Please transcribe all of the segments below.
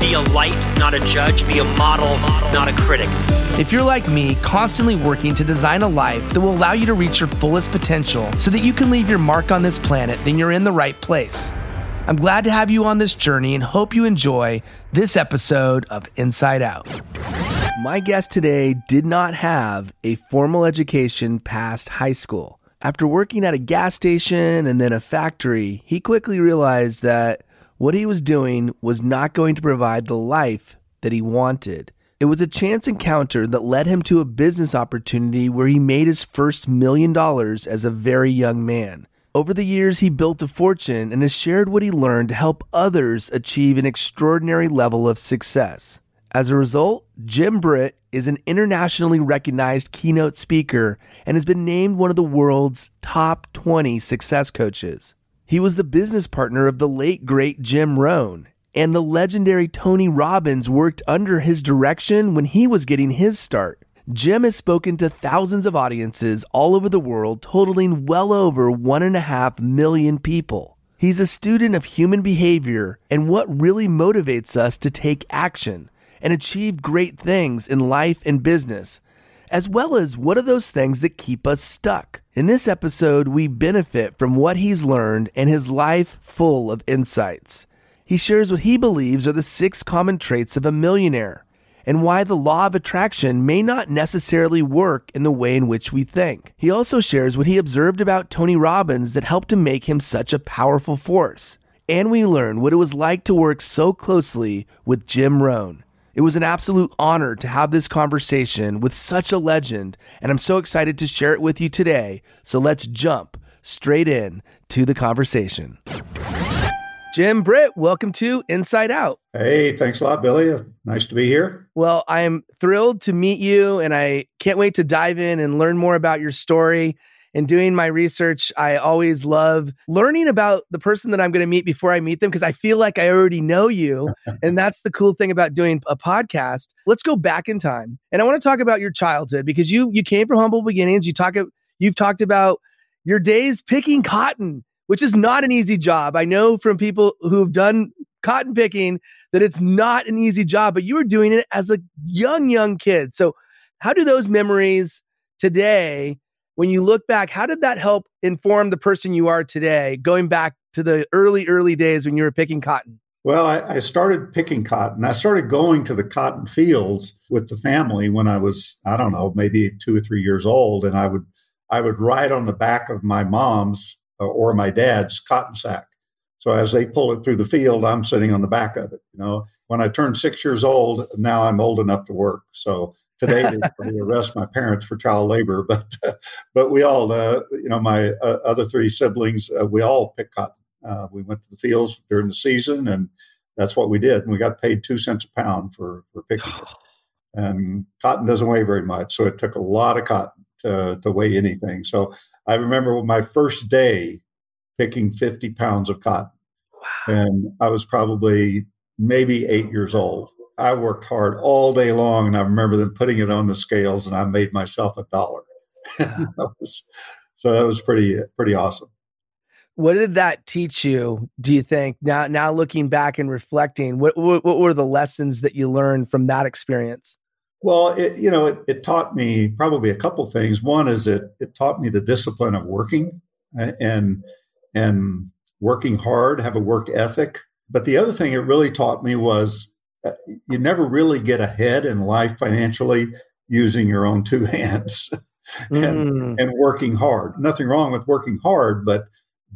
be a light, not a judge. Be a model, not a critic. If you're like me, constantly working to design a life that will allow you to reach your fullest potential so that you can leave your mark on this planet, then you're in the right place. I'm glad to have you on this journey and hope you enjoy this episode of Insight Out. My guest today did not have a formal education past high school. After working at a gas station and then a factory, he quickly realized that what he was doing was not going to provide the life that he wanted. It was a chance encounter that led him to a business opportunity where he made his first million dollars as a very young man. Over the years, he built a fortune and has shared what he learned to help others achieve an extraordinary level of success. As a result, Jim Britt is an internationally recognized keynote speaker and has been named one of the world's top 20 success coaches. He was the business partner of the late great Jim Rohn, and the legendary Tony Robbins worked under his direction when he was getting his start. Jim has spoken to thousands of audiences all over the world, totaling well over one and a half million people. He's a student of human behavior and what really motivates us to take action and achieve great things in life and business, as well as what are those things that keep us stuck. In this episode, we benefit from what he's learned and his life full of insights. He shares what he believes are the six common traits of a millionaire and why the law of attraction may not necessarily work in the way in which we think. He also shares what he observed about Tony Robbins that helped to make him such a powerful force. And we learn what it was like to work so closely with Jim Rohn. It was an absolute honor to have this conversation with such a legend, and I'm so excited to share it with you today. So let's jump straight in to the conversation. Jim Britt, welcome to Insight Out. Hey, thanks a lot, Billy. Uh, nice to be here. Well, I'm thrilled to meet you, and I can't wait to dive in and learn more about your story. In doing my research, I always love learning about the person that I'm going to meet before I meet them because I feel like I already know you. and that's the cool thing about doing a podcast. Let's go back in time. And I want to talk about your childhood because you you came from humble beginnings. You talk you've talked about your days picking cotton which is not an easy job. I know from people who've done cotton picking that it's not an easy job, but you were doing it as a young, young kid. So, how do those memories today, when you look back, how did that help inform the person you are today, going back to the early, early days when you were picking cotton? Well, I, I, started picking cotton. I started going to the cotton fields with the family when I was, I don't know, maybe two or three years old, and I would I would ride on the back of my mom's uh, or my dad's cotton sack. So as they pull it through the field, I'm sitting on the back of it. You know, when I turned six years old, now I'm old enough to work. So today they arrest my parents for child labor, but uh, but we all, uh, you know, my uh, other three siblings, uh, we all picked cotton. Uh, we went to the fields during the season, and that's what we did. And we got paid two cents a pound for for picking it. And cotton doesn't weigh very much, so it took a lot of cotton to, to weigh anything. So I remember my first day picking 50 pounds of cotton. Wow. And I was probably maybe eight years old. I worked hard all day long, and I remember them putting it on the scales, and I made myself a dollar. that was, so that was pretty pretty awesome. What did that teach you? Do you think now now looking back and reflecting, what what, what were the lessons that you learned from that experience? Well, it, you know, it, it, taught me probably a couple things. One is it it taught me the discipline of working and and working hard, have a work ethic. But the other thing it really taught me was you never really get ahead in life financially using your own two hands and, mm. and working hard. Nothing wrong with working hard, but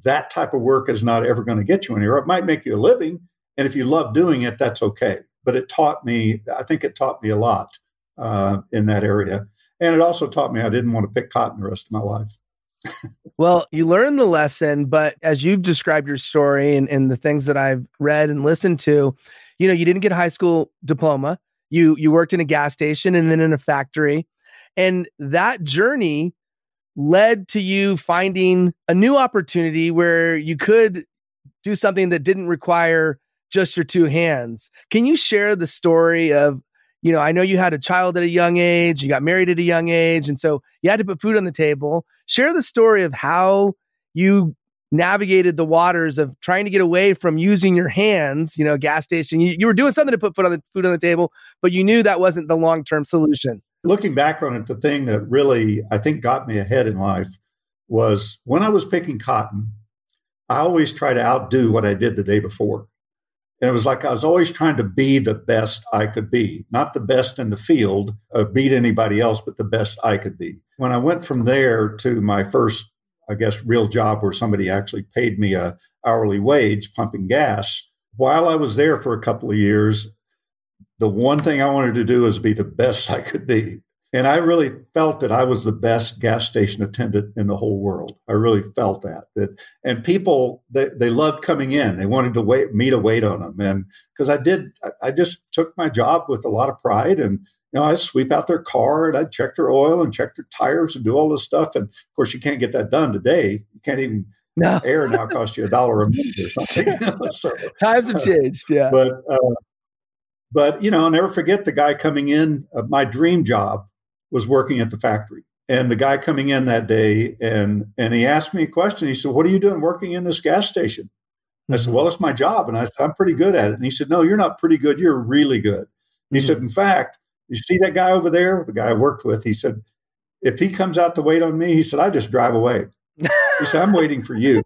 that type of work is not ever going to get you anywhere. It might make you a living, And if you love doing it, that's okay. But it taught me, I think it taught me a lot uh, in that area. And it also taught me I didn't want to pick cotton the rest of my life. well, you learned the lesson, but as you've described your story and, and the things that I've read and listened to, you know, you didn't get a high school diploma. You you worked in a gas station and then in a factory. And that journey led to you finding a new opportunity where you could do something that didn't require just your two hands. Can you share the story of, you know, I know you had a child at a young age, you got married at a young age, and so you had to put food on the table. Share the story of how you navigated the waters of trying to get away from using your hands, you know, gas station. You, you were doing something to put food on the food on the table, but you knew that wasn't the long-term solution. Looking back on it, the thing that really I think got me ahead in life was when I was picking cotton, I always try to outdo what I did the day before. And it was like I was always trying to be the best I could be, not the best in the field beat anybody else, but the best I could be. When I went from there to my first, I guess, real job where somebody actually paid me a hourly wage pumping gas, while I was there for a couple of years, the one thing I wanted to do was be the best I could be. And I really felt that I was the best gas station attendant in the whole world. I really felt that. That and people they, they loved coming in. They wanted to wait me to wait on them. And because I did I, I just took my job with a lot of pride and you know, I sweep out their car and I'd check their oil and check their tires and do all this stuff. And of course, you can't get that done today. You can't even no. air now cost you a dollar a minute or something. so, Times have changed, yeah. But uh, but you know, I'll never forget the guy coming in. Uh, my dream job was working at the factory. And the guy coming in that day and and he asked me a question. He said, What are you doing working in this gas station? I said, Well, it's my job. And I said, I'm pretty good at it. And he said, No, you're not pretty good. You're really good. And he mm-hmm. said, In fact, you see that guy over there, the guy I worked with, he said, if he comes out to wait on me, he said, I just drive away. He said, I'm waiting for you.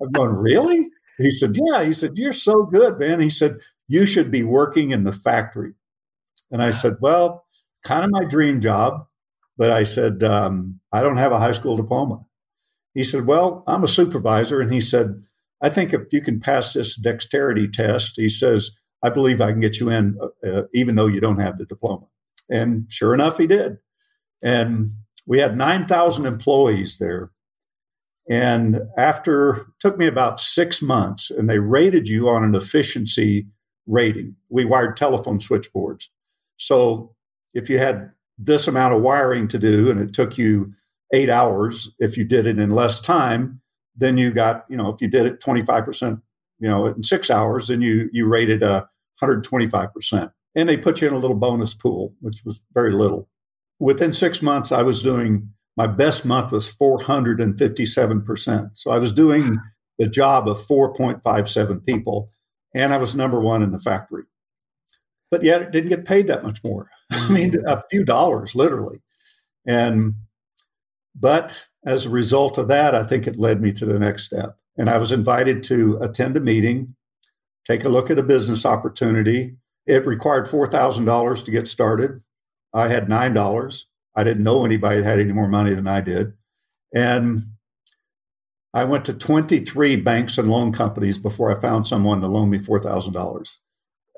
I'm going, Really? He said, Yeah. He said, You're so good, man. He said, You should be working in the factory. And I said, Well, kind of my dream job. But I said, um, I don't have a high school diploma. He said, Well, I'm a supervisor. And he said, I think if you can pass this dexterity test, he says, I believe I can get you in, uh, even though you don't have the diploma. And sure enough, he did. And we had 9,000 employees there. And after, took me about six months, and they rated you on an efficiency rating. We wired telephone switchboards. So if you had this amount of wiring to do and it took you eight hours, if you did it in less time, then you got, you know, if you did it 25%, you know, in six hours, then you you rated uh, a 125%. And they put you in a little bonus pool, which was very little. Within six months, I was doing my best month was 457%. So I was doing the job of 4.57 people, and I was number one in the factory but yet it didn't get paid that much more. I mean, mm. a few dollars, literally. And, but as a result of that, I think it led me to the next step. And I was invited to attend a meeting, take a look at a business opportunity. It required $4,000 to get started. I had $9. I didn't know anybody had any more money than I did. And I went to 23 banks and loan companies before I found someone to loan me $4,000.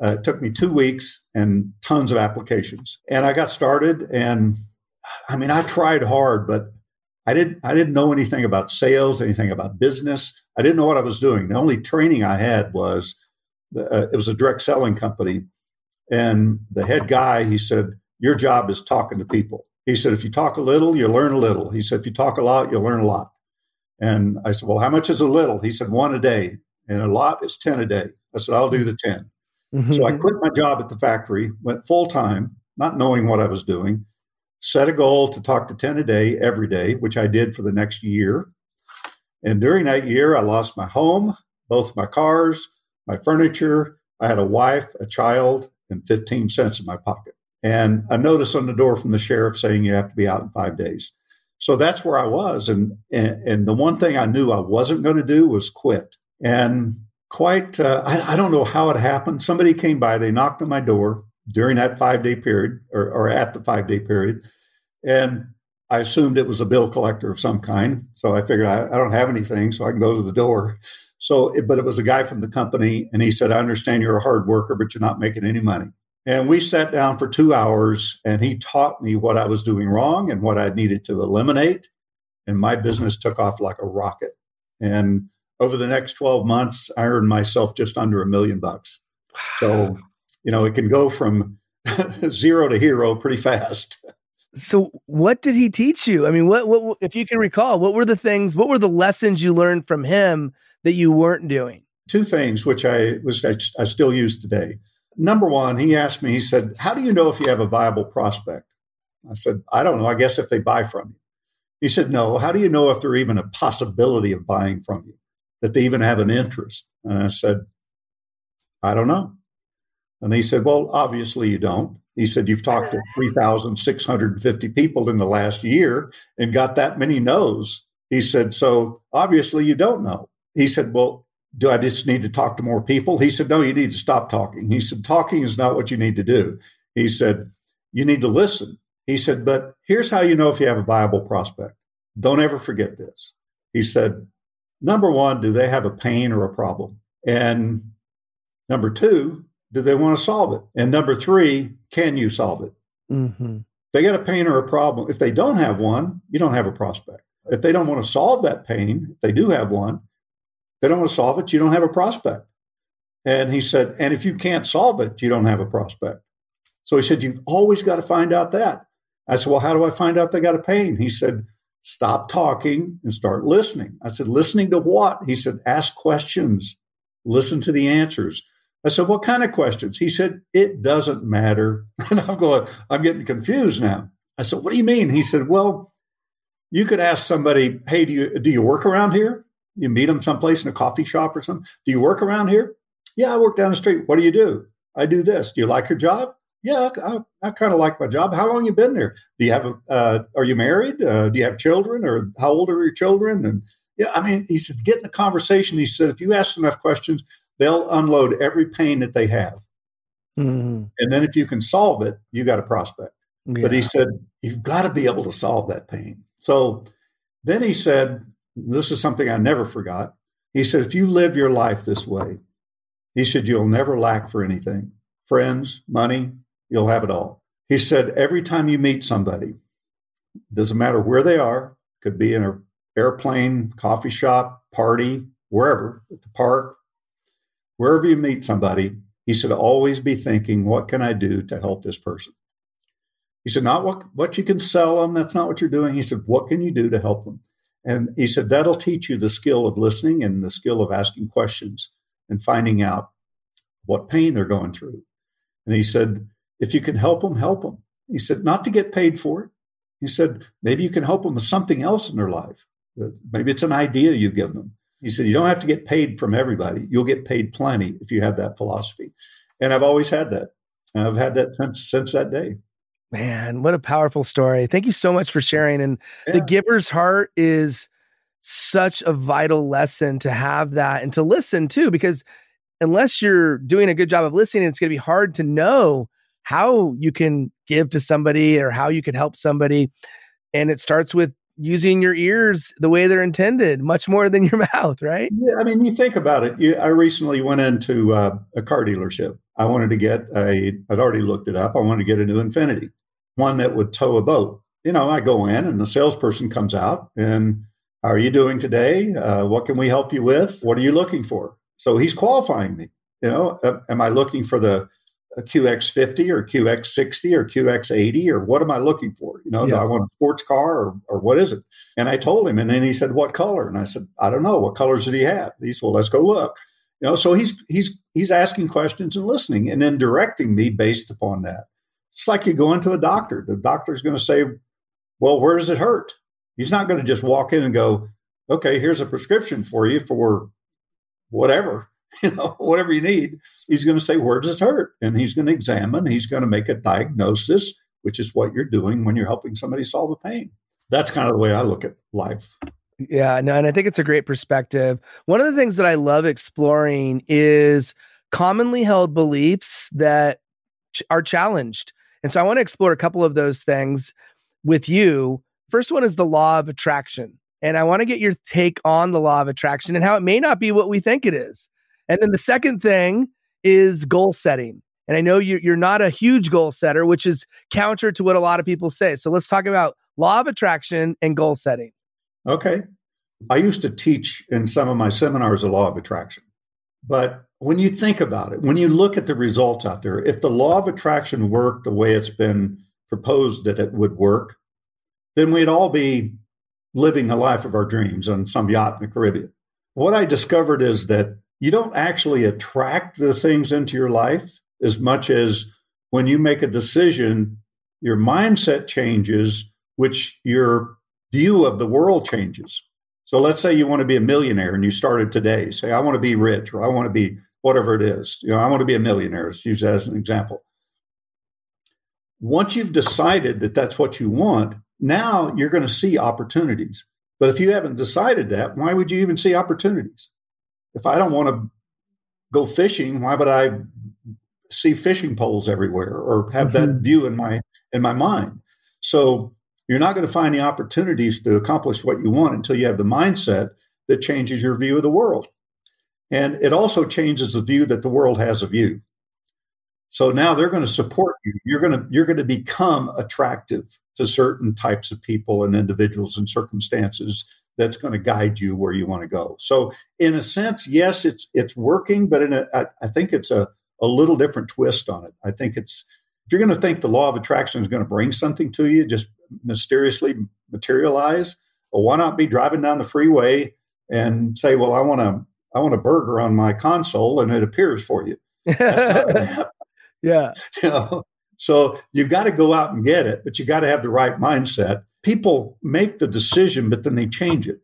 Uh, it took me two weeks and tons of applications. And I got started. And I mean, I tried hard, but I didn't. I didn't know anything about sales, anything about business. I didn't know what I was doing. The only training I had was uh, it was a direct selling company, and the head guy he said, "Your job is talking to people." He said, "If you talk a little, you learn a little." He said, "If you talk a lot, you'll learn a lot." And I said, "Well, how much is a little?" He said, "One a day, and a lot is ten a day." I said, "I'll do the 10. Mm-hmm. So I quit my job at the factory, went full time, not knowing what I was doing, set a goal to talk to 10 a day every day, which I did for the next year. And during that year, I lost my home, both my cars, my furniture. I had a wife, a child, and 15 cents in my pocket. And a notice on the door from the sheriff saying you have to be out in five days. So that's where I was. And, and, and the one thing I knew I wasn't going to do was quit. And quite, uh, I, I, don't know how it happened. Somebody came by, they knocked on my door during that five day period or, or at the five day period. And I assumed it was a bill collector of some kind. So I figured I, I don't have anything, so I can go to the door. So, but it was a guy from the company, and he said, I understand you're a hard worker, but you're not making any money. And we sat down for two hours, and he taught me what I was doing wrong and what I needed to eliminate. And my business took off like a rocket. And over the next 12 months, I earned myself just under a million bucks. So, you know, it can go from zero to hero pretty fast. So, what did he teach you? I mean, what, what, if you can recall, what were the things, what were the lessons you learned from him that you weren't doing? Two things, which I was, I, I still use today. Number one, he asked me, he said, How do you know if you have a viable prospect? I said, I don't know. I guess if they buy from you. He said, No, how do you know if they're even a possibility of buying from you, that they even have an interest? And I said, I don't know. And he said, Well, obviously you don't. He said, You've talked to 3,650 people in the last year and got that many no's. He said, So obviously you don't know. He said, Well, do I just need to talk to more people? He said, No, you need to stop talking. He said, Talking is not what you need to do. He said, You need to listen. He said, But here's how you know if you have a viable prospect. Don't ever forget this. He said, Number one, do they have a pain or a problem? And number two, do they want to solve it? And number three, can you solve it? Mm-hmm. They got a pain or a problem. If they don't have one, you don't have a prospect. If they don't want to solve that pain, if they do have one, they don't want to solve it, you don't have a prospect. And he said, and if you can't solve it, you don't have a prospect. So he said, you've always got to find out that. I said, well, how do I find out they got a pain? He said, stop talking and start listening. I said, listening to what? He said, ask questions, listen to the answers. I said, what kind of questions? He said, it doesn't matter. And I'm going, I'm getting confused now. I said, what do you mean? He said, well, you could ask somebody, hey, do you, do you work around here? You meet them someplace in a coffee shop or something. Do you work around here? Yeah, I work down the street. What do you do? I do this. Do you like your job? Yeah, I, I kind of like my job. How long you been there? Do you have a? Uh, are you married? Uh, do you have children? Or how old are your children? And yeah, I mean, he said, get in a conversation. He said, if you ask enough questions, they'll unload every pain that they have. Mm-hmm. And then if you can solve it, you got a prospect. Yeah. But he said, you've got to be able to solve that pain. So then he said, this is something I never forgot. He said, if you live your life this way, he said, you'll never lack for anything friends, money, you'll have it all. He said, every time you meet somebody, doesn't matter where they are, could be in an airplane, coffee shop, party, wherever, at the park, wherever you meet somebody, he said, always be thinking, what can I do to help this person? He said, not what, what you can sell them. That's not what you're doing. He said, what can you do to help them? And he said, that'll teach you the skill of listening and the skill of asking questions and finding out what pain they're going through. And he said, if you can help them, help them. He said, not to get paid for it. He said, maybe you can help them with something else in their life. Maybe it's an idea you give them. He said, you don't have to get paid from everybody. You'll get paid plenty if you have that philosophy. And I've always had that. I've had that since, since that day. Man, what a powerful story. Thank you so much for sharing. And yeah. the giver's heart is such a vital lesson to have that and to listen too, because unless you're doing a good job of listening, it's going to be hard to know how you can give to somebody or how you can help somebody. And it starts with using your ears the way they're intended, much more than your mouth, right? Yeah, I mean, you think about it. You, I recently went into uh, a car dealership. I wanted to get a, I'd already looked it up. I wanted to get a new Infiniti one that would tow a boat. You know, I go in and the salesperson comes out and how are you doing today? Uh, what can we help you with? What are you looking for? So he's qualifying me. You know, am I looking for the QX50 or QX60 or QX80 or what am I looking for? You know, yeah. do I want a sports car or, or what is it? And I told him, and then he said, "What color?" And I said, "I don't know. What colors did he have?" He said, "Well, let's go look." You know, so he's he's he's asking questions and listening, and then directing me based upon that. It's like you go into a doctor. The doctor's going to say, Well, where does it hurt? He's not going to just walk in and go, Okay, here's a prescription for you for whatever, you know, whatever you need. He's going to say, Where does it hurt? And he's going to examine, he's going to make a diagnosis, which is what you're doing when you're helping somebody solve a pain. That's kind of the way I look at life. Yeah, no, and I think it's a great perspective. One of the things that I love exploring is commonly held beliefs that ch- are challenged. And so I want to explore a couple of those things with you. First one is the law of attraction. And I want to get your take on the law of attraction and how it may not be what we think it is. And then the second thing is goal setting. And I know you're not a huge goal setter, which is counter to what a lot of people say. So let's talk about law of attraction and goal setting. Okay. I used to teach in some of my seminars the law of attraction. But when you think about it, when you look at the results out there, if the law of attraction worked the way it's been proposed that it would work, then we'd all be living the life of our dreams on some yacht in the Caribbean. What I discovered is that you don't actually attract the things into your life as much as when you make a decision, your mindset changes, which your view of the world changes. So let's say you want to be a millionaire and you started today. Say, I want to be rich or I want to be whatever it is. You know, I want to be a millionaire. Let's use that as an example. Once you've decided that that's what you want, now you're going to see opportunities. But if you haven't decided that, why would you even see opportunities? If I don't want to go fishing, why would I see fishing poles everywhere or have mm-hmm. that view in my in my mind? So you're not going to find the opportunities to accomplish what you want until you have the mindset that changes your view of the world. And it also changes the view that the world has of you. So now they're going to support you. You're going to you're going to become attractive to certain types of people and individuals and circumstances that's going to guide you where you want to go. So in a sense, yes, it's it's working, but in a, I, I think it's a a little different twist on it. I think it's if you're going to think the law of attraction is going to bring something to you, just mysteriously materialize, well, why not be driving down the freeway and say, "Well, I want to I want a burger on my console," and it appears for you. yeah. You know? So you've got to go out and get it, but you got to have the right mindset. People make the decision, but then they change it.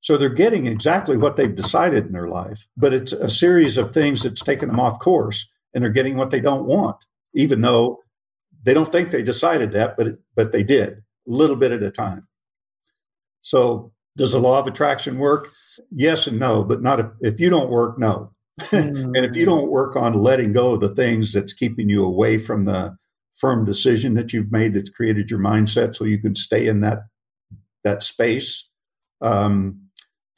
So they're getting exactly what they've decided in their life, but it's a series of things that's taken them off course and they're getting what they don't want, even though they don't think they decided that, but but they did a little bit at a time. So does the law of attraction work? Yes and no, but not if, if you don't work, no. And if you don't work on letting go of the things that's keeping you away from the firm decision that you've made that's created your mindset so you can stay in that that space, um,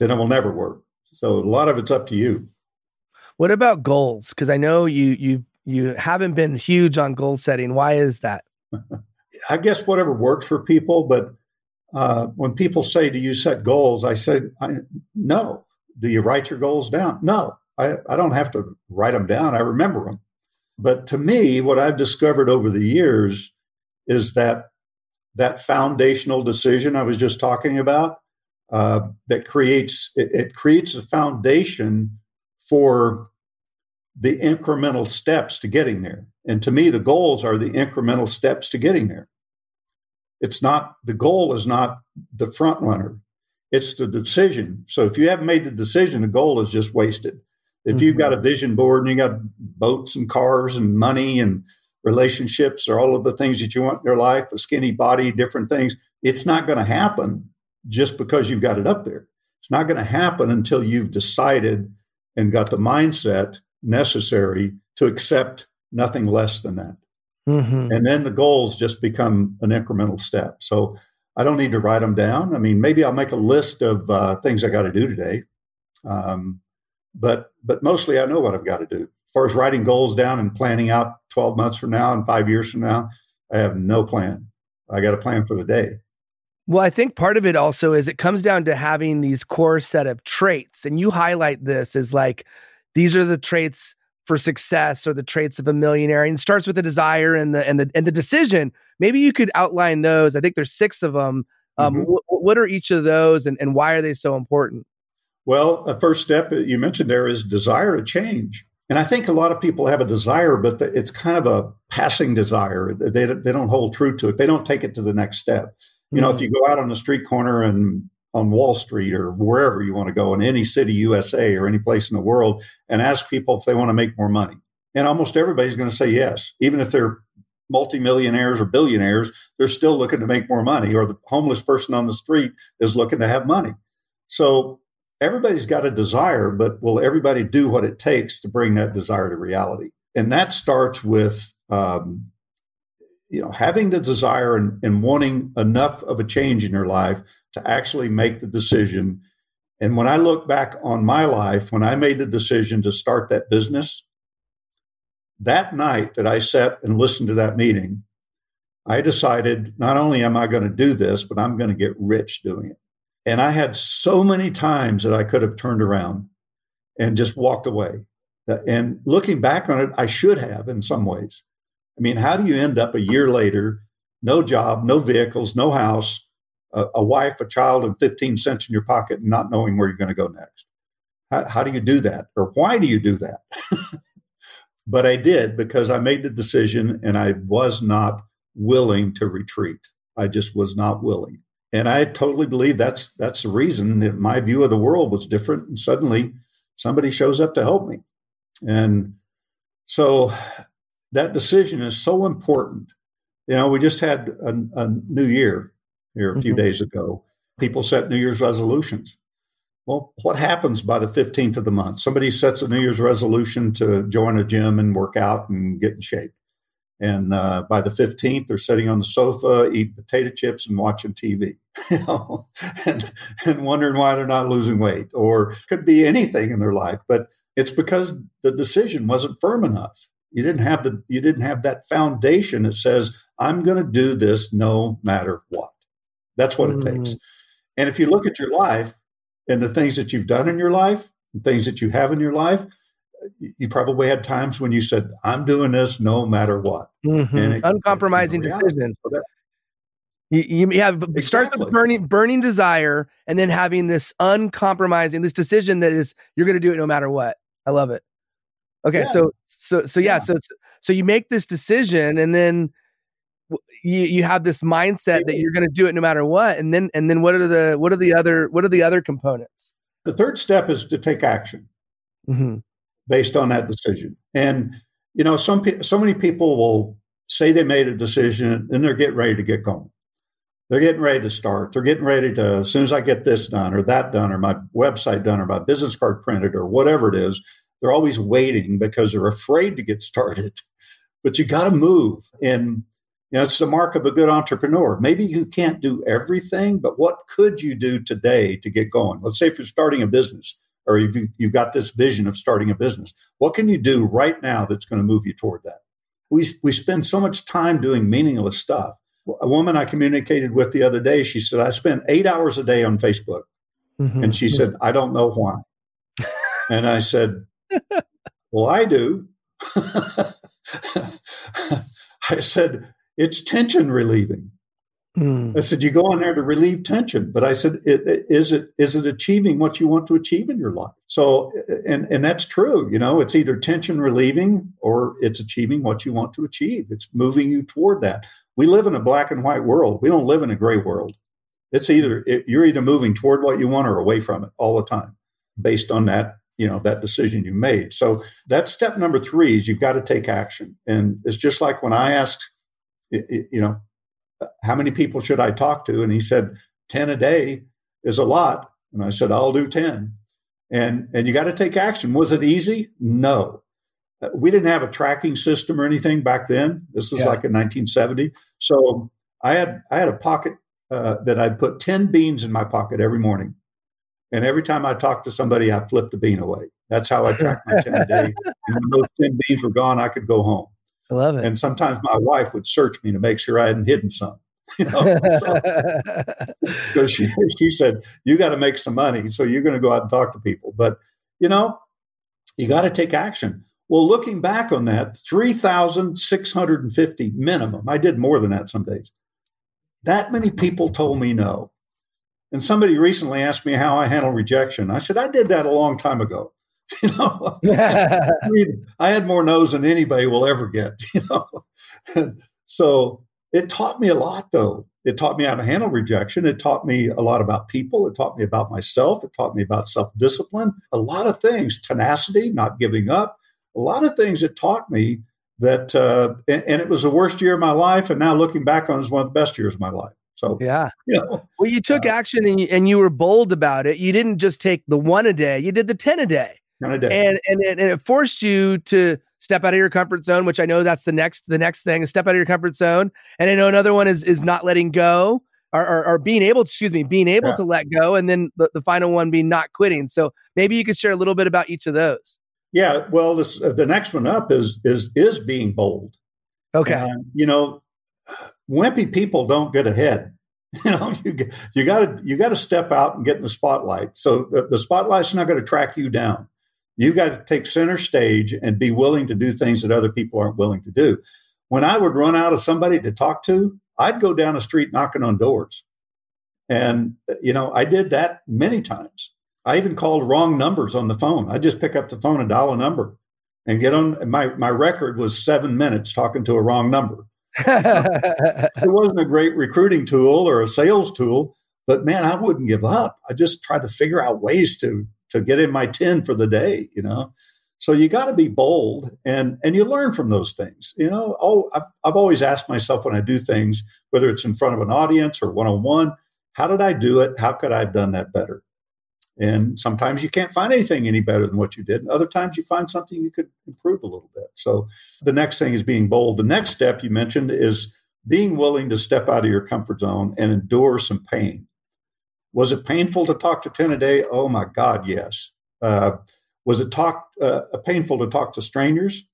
then it will never work. So a lot of it's up to you. What about goals? Because I know you you you haven't been huge on goal setting. Why is that? I guess whatever works for people, but uh, when people say, "Do you set goals?" I say, I, "No." Do you write your goals down? No, I, I don't have to write them down. I remember them. But to me, what I've discovered over the years is that that foundational decision I was just talking about uh, that creates it, it creates a foundation for the incremental steps to getting there. And to me, the goals are the incremental steps to getting there. It's not the goal is not the front runner. It's the decision. So if you haven't made the decision, the goal is just wasted. If you've got a mm-hmm. vision board and you got boats and cars and money and relationships or all of the things that you want in your life, a skinny body, different things, it's not going to happen just because you've got it up there. It's not going to happen until you've decided and got the mindset necessary to accept nothing less than that. Mm-hmm. And then the goals just become an incremental step. So I don't need to write them down. I mean, maybe I'll make a list of uh, things I got to do today. Um, but but mostly I know what I've got to do. As far as writing goals down and planning out 12 months from now and five years from now, I have no plan. I got a plan for the day. Well, I think part of it also is it comes down to having these core set of traits. And you highlight this as like, these are the traits for success or the traits of a millionaire. And it starts with the desire and the and the and the decision. Maybe you could outline those. I think there's six of them. Um, mm-hmm. wh- what are each of those and, and why are they so important? Well, the first step you mentioned there is desire to change. And I think a lot of people have a desire, but it's kind of a passing desire. They, they don't hold true to it. They don't take it to the next step. You know, if mm-hmm. you go out on the street corner and on Wall Street or wherever you want to go in any city, USA, or any place in the world, and ask people if they want to make more money. And almost everybody's going to say yes, even if they're multimillionaires or billionaires, they're still looking to make more money, or the homeless person on the street is looking to have money. So everybody's got a desire, but will everybody do what it takes to bring that desire to reality? And that starts with um, you know, having the desire and, and wanting enough of a change in your life to actually make the decision. And when I look back on my life, when I made the decision to start that business, that night that I sat and listened to that meeting, I decided not only am I going to do this, but I'm going to get rich doing it. And I had so many times that I could have turned around and just walked away. And looking back on it, I should have in some ways. I mean, how do you end up a year later, no job, no vehicles, no house, a, a wife, a child, and 15 cents in your pocket, and not knowing where you're going to go next? How, how do you do that? Or why do you do that? but I did because I made the decision and I was not willing to retreat. I just was not willing. And I totally believe that's that's the reason that my view of the world was different. And suddenly somebody shows up to help me. And so that decision is so important. You know, we just had a, a new year here a few mm-hmm. days ago. People set New Year's resolutions. Well, what happens by the 15th of the month? Somebody sets a New Year's resolution to join a gym and work out and get in shape. And uh, by the 15th, they're sitting on the sofa, eating potato chips and watching TV, you know, and, and wondering why they're not losing weight or could be anything in their life. But it's because the decision wasn't firm enough. You didn't have the you didn't have that foundation that says I'm going to do this no matter what. That's what mm. it takes. And if you look at your life and the things that you've done in your life, the things that you have in your life, you probably had times when you said, "I'm doing this no matter what." Mm-hmm. And it, uncompromising it, decision. So that, you, you have exactly. starts with burning burning desire, and then having this uncompromising this decision that is you're going to do it no matter what. I love it. Okay, yeah. so so so yeah, yeah. so so you make this decision, and then you you have this mindset that you're going to do it no matter what, and then and then what are the what are the other what are the other components? The third step is to take action mm-hmm. based on that decision, and you know some pe- so many people will say they made a decision and they're getting ready to get going. They're getting ready to start. They're getting ready to, as soon as I get this done or that done or my website done or my business card printed or whatever it is, they're always waiting because they're afraid to get started. But you got to move. And you know, it's the mark of a good entrepreneur. Maybe you can't do everything, but what could you do today to get going? Let's say if you're starting a business or you've, you've got this vision of starting a business, what can you do right now that's going to move you toward that? We, we spend so much time doing meaningless stuff a woman I communicated with the other day, she said, I spend eight hours a day on Facebook. Mm-hmm. And she said, I don't know why. and I said, Well, I do. I said, It's tension relieving. Mm. I said, You go in there to relieve tension. But I said, Is it is it achieving what you want to achieve in your life? So, and, and that's true. You know, it's either tension relieving or it's achieving what you want to achieve. It's moving you toward that we live in a black and white world. We don't live in a gray world. It's either it, you're either moving toward what you want or away from it all the time, based on that you know that decision you made. So that's step number three is you've got to take action. And it's just like when I asked, you know, how many people should I talk to, and he said ten a day is a lot, and I said I'll do ten. And and you got to take action. Was it easy? No. Uh, we didn't have a tracking system or anything back then. This was yeah. like in 1970. So I had I had a pocket uh, that I'd put 10 beans in my pocket every morning. And every time I talked to somebody, I flipped a bean away. That's how I tracked my 10 a day. And when those 10 beans were gone, I could go home. I love it. And sometimes my wife would search me to make sure I hadn't hidden some. You know, so, she, she said, You got to make some money. So you're going to go out and talk to people. But, you know, you got to take action. Well, looking back on that, 3,650 minimum. I did more than that some days. That many people told me no. And somebody recently asked me how I handle rejection. I said, I did that a long time ago. You know, I, mean, I had more no's than anybody will ever get, you know. so it taught me a lot, though. It taught me how to handle rejection. It taught me a lot about people. It taught me about myself. It taught me about self discipline, a lot of things, tenacity, not giving up, a lot of things it taught me that, uh, and, and, it was the worst year of my life. And now looking back on it, is one of the best years of my life. So, yeah. You know, well, you took uh, action and you, and you were bold about it. You didn't just take the one a day, you did the 10 a day. 10 a day. And, and, it, and it forced you to step out of your comfort zone, which I know that's the next the next thing. Step out of your comfort zone, and I know another one is is not letting go or, or, or being able to excuse me being able yeah. to let go, and then the, the final one being not quitting. So maybe you could share a little bit about each of those. Yeah, well, this uh, the next one up is is is being bold. Okay, and, you know, wimpy people don't get ahead. You know, you you got to you got to step out and get in the spotlight. So the, the spotlight's not going to track you down. You got to take center stage and be willing to do things that other people aren't willing to do. When I would run out of somebody to talk to, I'd go down the street knocking on doors. And, you know, I did that many times. I even called wrong numbers on the phone. I just pick up the phone and dial a number and get on. My, my record was seven minutes talking to a wrong number. It wasn't a great recruiting tool or a sales tool, but man, I wouldn't give up. I just tried to figure out ways to to get in my 10 for the day, you know. So you got to be bold and and you learn from those things. You know, oh I've, I've always asked myself when I do things, whether it's in front of an audience or one on one, how did I do it? How could I have done that better? And sometimes you can't find anything any better than what you did. And other times you find something you could improve a little bit. So the next thing is being bold. The next step you mentioned is being willing to step out of your comfort zone and endure some pain. Was it painful to talk to 10 a day? Oh my God, yes. Uh, was it talk, uh, painful to talk to strangers?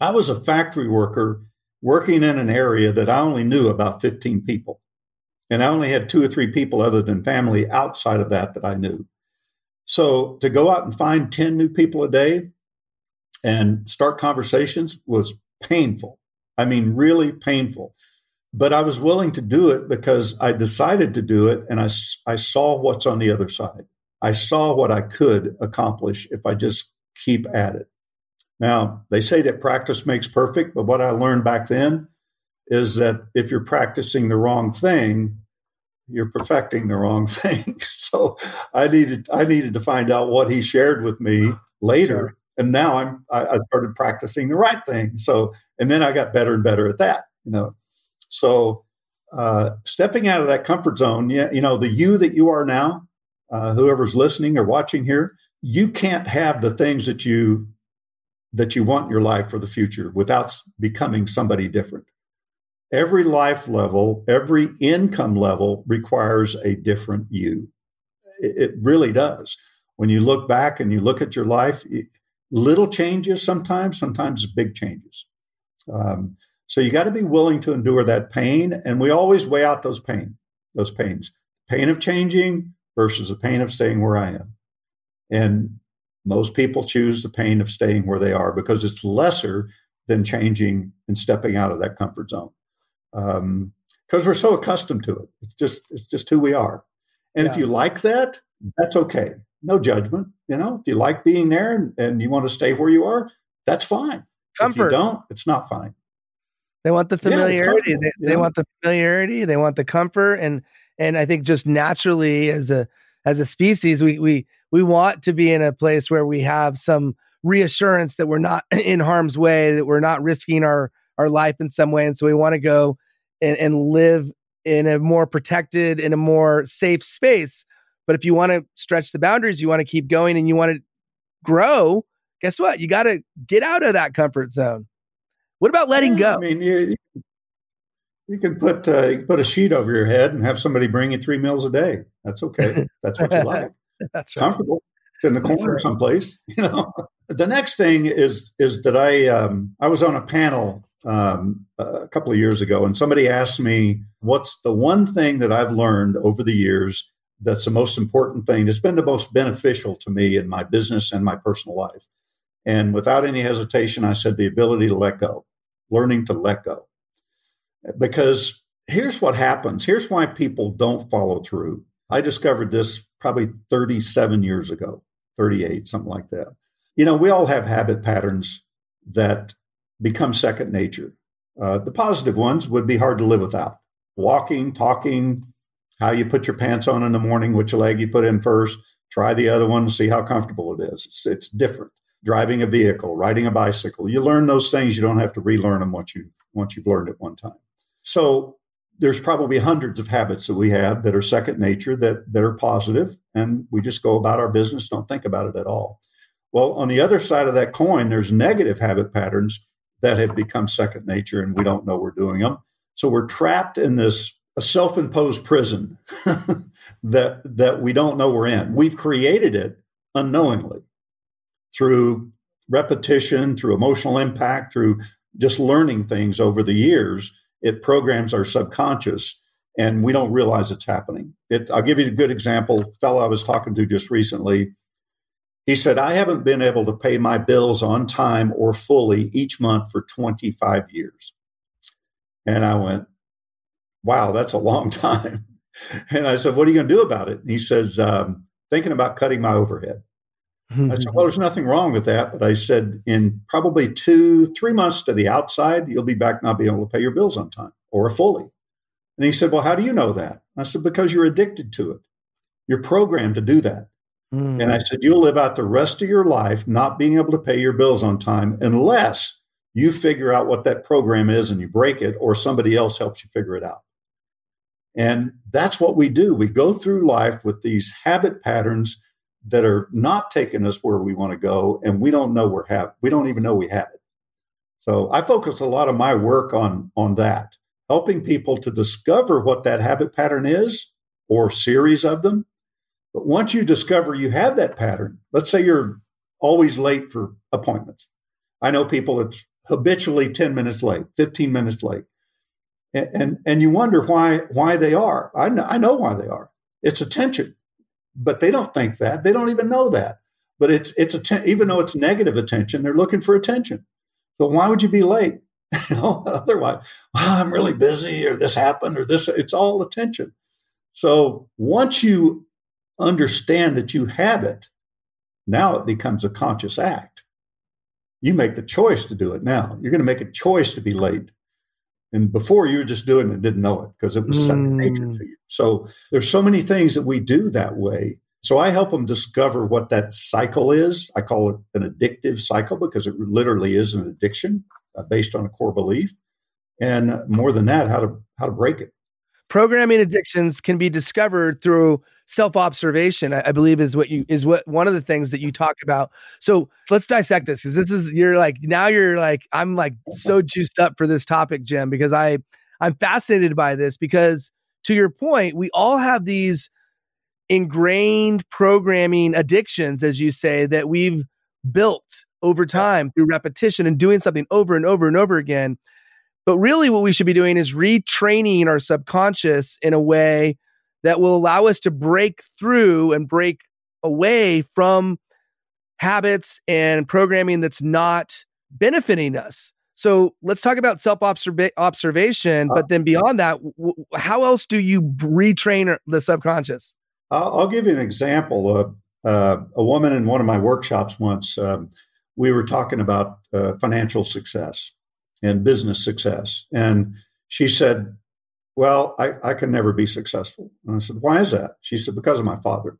I was a factory worker working in an area that I only knew about 15 people. And I only had two or three people other than family outside of that that I knew. So to go out and find 10 new people a day and start conversations was painful. I mean, really painful. But I was willing to do it because I decided to do it and I, I saw what's on the other side. I saw what I could accomplish if I just keep at it. Now, they say that practice makes perfect, but what I learned back then is that if you're practicing the wrong thing, you're perfecting the wrong thing. so I needed I needed to find out what he shared with me later, and now I'm I, I started practicing the right thing. So and then I got better and better at that. You know, so uh, stepping out of that comfort zone, yeah, you know, the you that you are now, uh, whoever's listening or watching here, you can't have the things that you that you want in your life for the future without becoming somebody different every life level, every income level requires a different you. It, really does. When you look back and you look at your life, little changes sometimes, sometimes big changes. Um, so you got to be willing to endure that pain, and we always weigh out those pain, those pains, pain of changing versus the pain of staying where I am. And most people choose the pain of staying where they are because it's lesser than changing and stepping out of that comfort zone because um, we're so accustomed to it. It's just it's just who we are. And yeah. if you like that, that's okay. No judgment. You know, if you like being there and, and you want to stay where you are, that's fine. Comfort. If you don't, it's not fine. They want the familiarity. Yeah, they, they want the familiarity. They want the comfort, and and I think just naturally as a as a species, we we we want to be in a place where we have some reassurance that we're not in harm's way, that we're not risking our our life in some way. And so we want to go and, and live in a more protected, in a more safe space. But if you want to stretch the boundaries, you want to keep going and you want to grow, guess what? You got to get out of that comfort zone. What about letting go? I mean, you, you can put uh, you can put a sheet over your head and have somebody bring you three meals a day. That's okay. That's what you like. That's right. comfortable. It's in the corner right. someplace. You know. the next thing is is that I um, I was on a panel um, a couple of years ago, and somebody asked me, What's the one thing that I've learned over the years that's the most important thing that's been the most beneficial to me in my business and my personal life? And without any hesitation, I said, The ability to let go, learning to let go. Because here's what happens here's why people don't follow through. I discovered this probably 37 years ago, 38, something like that. You know, we all have habit patterns that become second nature. Uh, the positive ones would be hard to live without. Walking, talking, how you put your pants on in the morning, which leg you put in first, try the other one, see how comfortable it is. It's, it's different. Driving a vehicle, riding a bicycle, you learn those things. You don't have to relearn them once you once you've learned it one time. So there's probably hundreds of habits that we have that are second nature that that are positive, and we just go about our business, don't think about it at all. Well, on the other side of that coin, there's negative habit patterns that have become second nature and we don't know we're doing them. So we're trapped in this self-imposed prison that that we don't know we're in. We've created it unknowingly through repetition, through emotional impact, through just learning things over the years. It programs our subconscious and we don't realize it's happening. It, I'll give you a good example. Fellow I was talking to just recently, he said, I haven't been able to pay my bills on time or fully each month for 25 years. And I went, wow, that's a long time. And I said, what are you going to do about it? And he says, um, thinking about cutting my overhead. I said, well, there's nothing wrong with that. But I said, in probably two, three months to the outside, you'll be back not being able to pay your bills on time or fully. And he said, Well, how do you know that? I said, Because you're addicted to it. You're programmed to do that. Mm. And I said, You'll live out the rest of your life not being able to pay your bills on time unless you figure out what that program is and you break it, or somebody else helps you figure it out. And that's what we do. We go through life with these habit patterns that are not taking us where we want to go, and we don't know we're have we don't even know we have it. So I focus a lot of my work on on that helping people to discover what that habit pattern is or series of them. But once you discover you have that pattern, let's say you're always late for appointments. I know people that's habitually 10 minutes late, 15 minutes late. And, and, and you wonder why why they are. I know, I know why they are. It's attention. But they don't think that. They don't even know that. But it's it's atten- even though it's negative attention, they're looking for attention. So why would you be late? otherwise, well, I'm really busy or this happened or this, it's all attention. So once you understand that you have it, now it becomes a conscious act. You make the choice to do it now. You're going to make a choice to be late. And before you were just doing it didn't know it because it was mm. second nature to you. So there's so many things that we do that way. So I help them discover what that cycle is. I call it an addictive cycle because it literally is an addiction. Uh, based on a core belief, and more than that, how to how to break it. Programming addictions can be discovered through self observation. I, I, believe is what you is what one of the things that you talk about. So let's dissect this because this is you're like now you're like I'm like so juiced up for this topic, Jim, because I I'm fascinated by this because to your point, we all have these ingrained programming addictions, as you say, that we've built over time through repetition and doing something over and over and over again. But really, what we should be doing is retraining our subconscious in a way that will allow us to break through and break away from habits and programming that's not benefiting us. So let's talk about self observation. But then beyond that, how else do you retrain the subconscious? I'll, I'll give you an example. Uh, uh, a woman in one of my workshops once um, we were talking about uh, financial success and business success. And she said, Well, I, I can never be successful. And I said, Why is that? She said, Because of my father.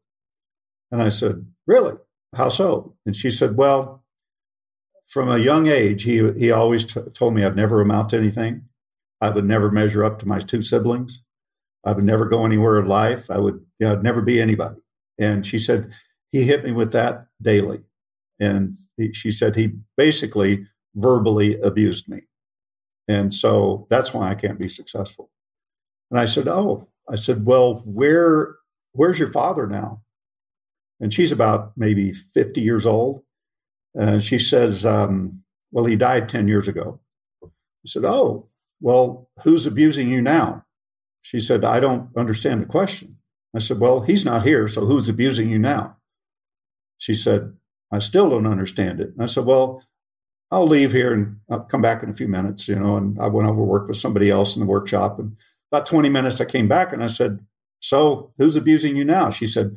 And I said, Really? How so? And she said, Well, from a young age, he, he always t- told me I'd never amount to anything. I would never measure up to my two siblings. I would never go anywhere in life. I would, you know, I'd never be anybody. And she said, he hit me with that daily. And he, she said he basically verbally abused me. And so that's why I can't be successful. And I said, Oh, I said, Well, where where's your father now? And she's about maybe 50 years old. And she says, um, Well, he died 10 years ago. I said, Oh, well, who's abusing you now? She said, I don't understand the question. I said, Well, he's not here, so who's abusing you now? She said, I still don't understand it. And I said, well, I'll leave here and I'll come back in a few minutes, you know. And I went over work with somebody else in the workshop. And about 20 minutes, I came back and I said, So who's abusing you now? She said,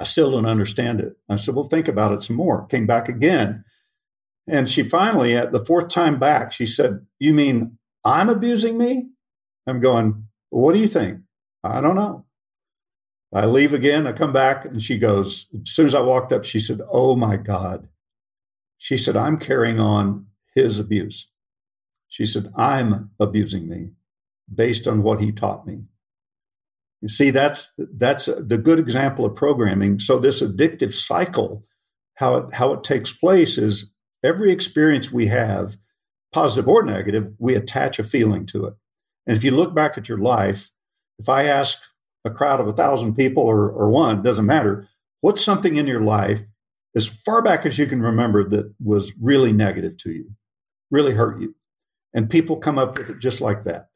I still don't understand it. I said, Well, think about it some more. Came back again. And she finally, at the fourth time back, she said, You mean I'm abusing me? I'm going, What do you think? I don't know. I leave again. I come back and she goes, as soon as I walked up, she said, Oh my God. She said, I'm carrying on his abuse. She said, I'm abusing me based on what he taught me. You see, that's that's the good example of programming. So this addictive cycle how it how it takes place is every experience we have, positive or negative, we attach a feeling to it. And if you look back at your life, if I ask a crowd of a thousand people or, or one, doesn't matter, what's something in your life as far back as you can remember that was really negative to you, really hurt you? And people come up with it just like that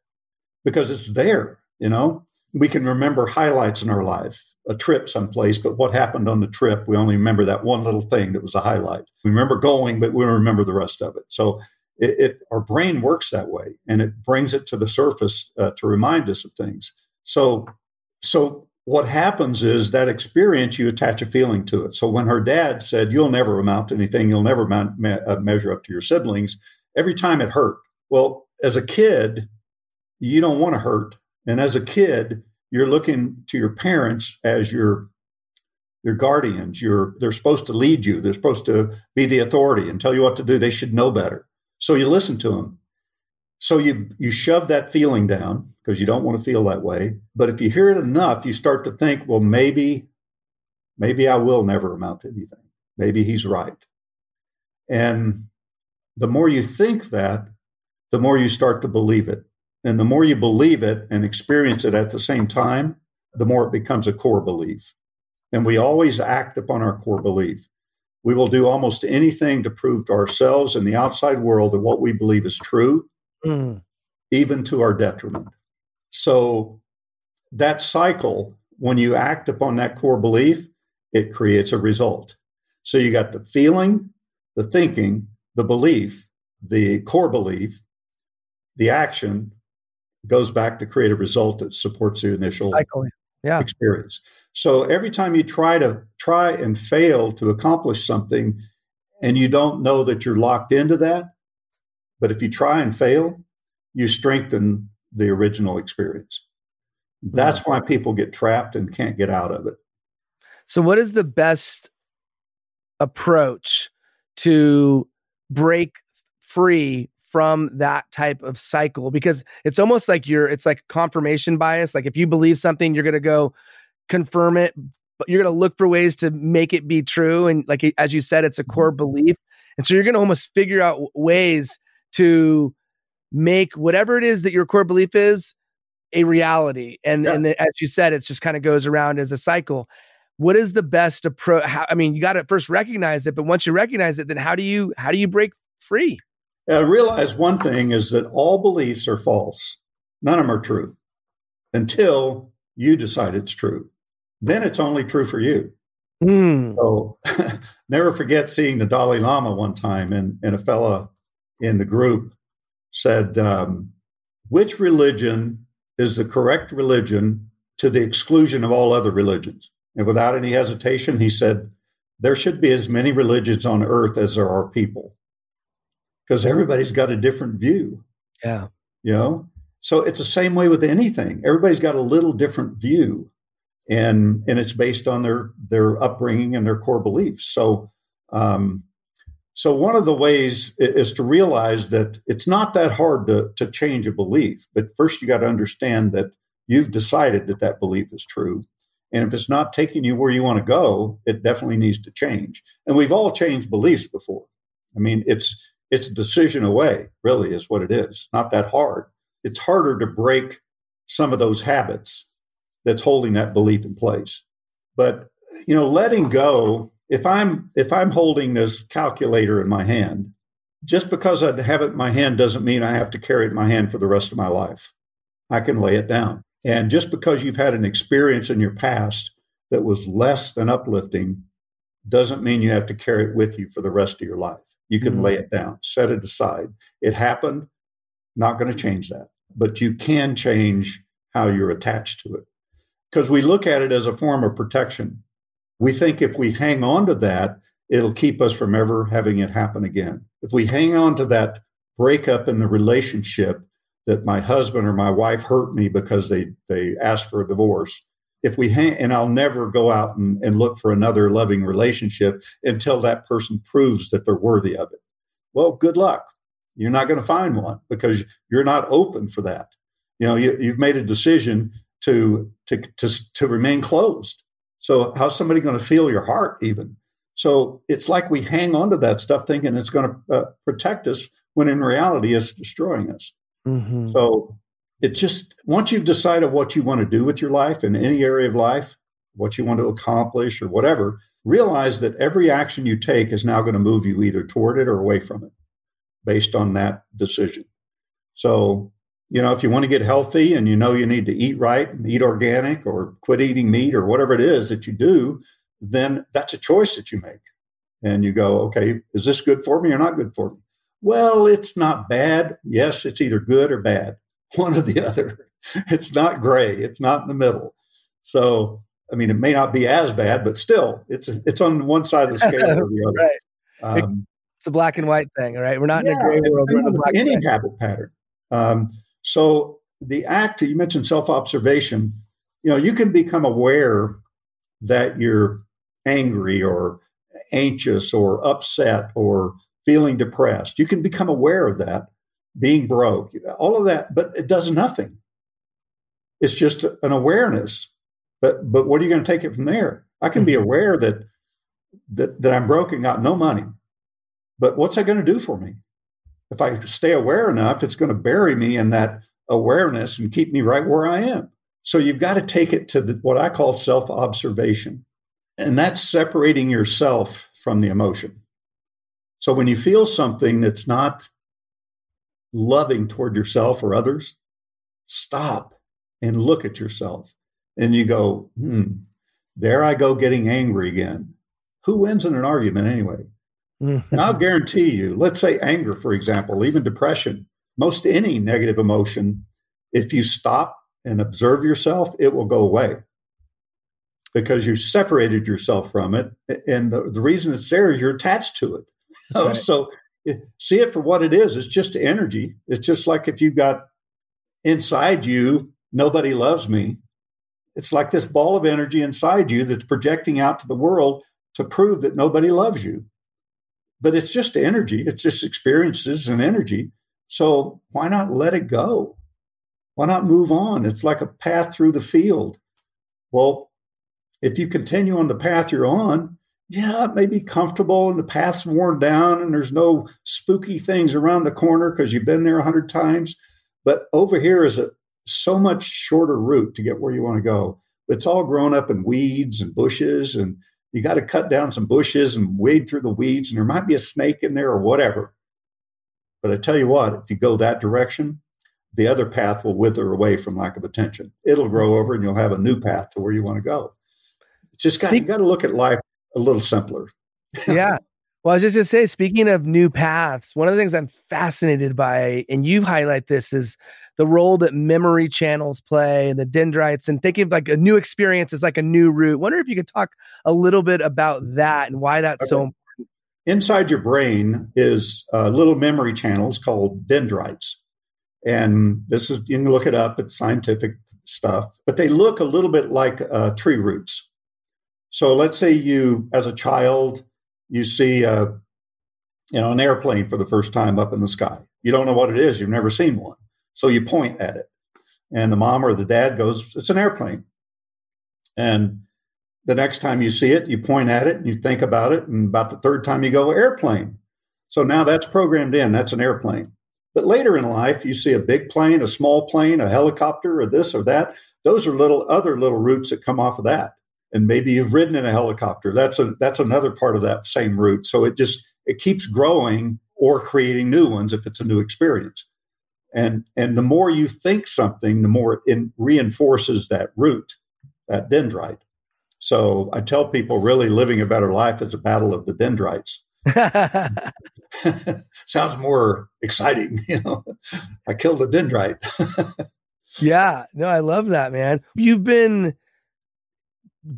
because it's there, you know? We can remember highlights in our life, a trip someplace, but what happened on the trip, we only remember that one little thing that was a highlight. We remember going, but we don't remember the rest of it. So it, it our brain works that way and it brings it to the surface uh, to remind us of things. So, so what happens is that experience, you attach a feeling to it. So when her dad said, You'll never amount to anything, you'll never me- uh, measure up to your siblings, every time it hurt. Well, as a kid, you don't want to hurt. And as a kid, you're looking to your parents as your your guardians. You're they're supposed to lead you. They're supposed to be the authority and tell you what to do. They should know better. So you listen to them. So you you shove that feeling down because you don't want to feel that way. But if you hear it enough, you start to think, well, maybe, maybe I will never amount to anything. Maybe he's right. And the more you think that, the more you start to believe it. And the more you believe it and experience it at the same time, the more it becomes a core belief. And we always act upon our core belief. We will do almost anything to prove to ourselves and the outside world that what we believe is true, mm. even to our detriment. So that cycle, when you act upon that core belief, it creates a result. So you got the feeling, the thinking, the belief, the core belief, the action goes back to create a result that supports the initial cycle. Yeah. experience. So every time you try to try and fail to accomplish something and you don't know that you're locked into that, but if you try and fail, you strengthen the original experience. That's why people get trapped and can't get out of it. So, what is the best approach to break free from that type of cycle? Because it's almost like you're, it's like confirmation bias. Like if you believe something, you're going to go confirm it, but you're going to look for ways to make it be true. And like, as you said, it's a core mm-hmm. belief. And so you're going to almost figure out ways to make whatever it is that your core belief is a reality. And yeah. and the, as you said, it just kind of goes around as a cycle. What is the best approach? I mean, you got to first recognize it, but once you recognize it, then how do you how do you break free? I realize one thing is that all beliefs are false. None of them are true until you decide it's true. Then it's only true for you. Mm. So never forget seeing the Dalai Lama one time, and, and a fella in the group said, um, which religion is the correct religion to the exclusion of all other religions? And without any hesitation, he said, there should be as many religions on earth as there are people because everybody's got a different view. Yeah. You know? So it's the same way with anything. Everybody's got a little different view. And and it's based on their their upbringing and their core beliefs. So um, so one of the ways is to realize that it's not that hard to, to change a belief, but first you got to understand that you've decided that that belief is true. And if it's not taking you where you want to go, it definitely needs to change. And we've all changed beliefs before. I mean, it's it's a decision away, really, is what it is. Not that hard. It's harder to break some of those habits that's holding that belief in place. But you know, letting go if I'm if I'm holding this calculator in my hand, just because I have it in my hand doesn't mean I have to carry it in my hand for the rest of my life. I can lay it down. And just because you've had an experience in your past that was less than uplifting doesn't mean you have to carry it with you for the rest of your life. You can mm-hmm. lay it down, set it aside. It happened, not going to change that. But you can change how you're attached to it. Because we look at it as a form of protection. We think if we hang on to that, it'll keep us from ever having it happen again. If we hang on to that breakup in the relationship that my husband or my wife hurt me because they they asked for a divorce, if we hang and I'll never go out and, and look for another loving relationship until that person proves that they're worthy of it. Well, good luck. You're not going to find one because you're not open for that. You know, you, you've made a decision to to to, to remain closed. So how's somebody going to feel your heart even? So it's like we hang on to that stuff thinking it's going to uh, protect us when in reality it's destroying us. Mm-hmm. So it just, once you've decided what you want to do with your life in any area of life, what you want to accomplish or whatever, realize that every action you take is now going to move you either toward it or away from it based on that decision. So, you know, if you want to get healthy and you know you need to eat right and eat organic or quit eating meat or whatever it is that you do, then that's a choice that you make. And you go, okay, is this good for me or not good for me? Well, it's not bad. Yes, it's either good or bad, one or the other. It's not gray, it's not in the middle. So, I mean, it may not be as bad, but still, it's it's on one side of the scale or the other. right. Um, it's a black and white thing, right? We're not yeah, in a gray world. We're in a black any habit pattern. Um, so the act you mentioned self observation. You know, you can become aware that you're angry or anxious or upset or feeling depressed. You can become aware of that, being broke, all of that, but it does nothing. It's just an awareness. But but what are you going to take it from there? I can be mm-hmm. aware that that that I'm broke and got no money. But what's that going to do for me? If I stay aware enough, it's going to bury me in that awareness and keep me right where I am. So you've got to take it to the, what I call self observation. And that's separating yourself from the emotion. So when you feel something that's not loving toward yourself or others, stop and look at yourself. And you go, hmm, there I go getting angry again. Who wins in an argument anyway? Mm-hmm. And I'll guarantee you, let's say anger, for example, even depression, most any negative emotion, if you stop and observe yourself, it will go away because you separated yourself from it. And the, the reason it's there is you're attached to it. Right. So see it for what it is. It's just energy. It's just like if you got inside you, nobody loves me. It's like this ball of energy inside you that's projecting out to the world to prove that nobody loves you. But it's just energy, it's just experiences and energy. So why not let it go? Why not move on? It's like a path through the field. Well, if you continue on the path you're on, yeah, it may be comfortable and the path's worn down and there's no spooky things around the corner because you've been there a hundred times. But over here is a so much shorter route to get where you want to go. It's all grown up in weeds and bushes, and you got to cut down some bushes and wade through the weeds, and there might be a snake in there or whatever. But I tell you what, if you go that direction, the other path will wither away from lack of attention. It'll grow over, and you'll have a new path to where you want to go just got, you got to look at life a little simpler. yeah. Well, I was just going to say, speaking of new paths, one of the things I'm fascinated by, and you highlight this, is the role that memory channels play and the dendrites and thinking of like a new experience is like a new route. Wonder if you could talk a little bit about that and why that's okay. so important. Inside your brain is uh, little memory channels called dendrites. And this is, you can look it up, it's scientific stuff, but they look a little bit like uh, tree roots. So let's say you, as a child, you see a, you know, an airplane for the first time up in the sky. You don't know what it is. You've never seen one. So you point at it. And the mom or the dad goes, it's an airplane. And the next time you see it, you point at it and you think about it. And about the third time you go, airplane. So now that's programmed in. That's an airplane. But later in life, you see a big plane, a small plane, a helicopter, or this or that. Those are little other little roots that come off of that and maybe you've ridden in a helicopter. That's a that's another part of that same route. So it just it keeps growing or creating new ones if it's a new experience. And and the more you think something, the more it reinforces that root, that dendrite. So I tell people really living a better life is a battle of the dendrites. Sounds more exciting, you know. I killed a dendrite. yeah, no, I love that, man. You've been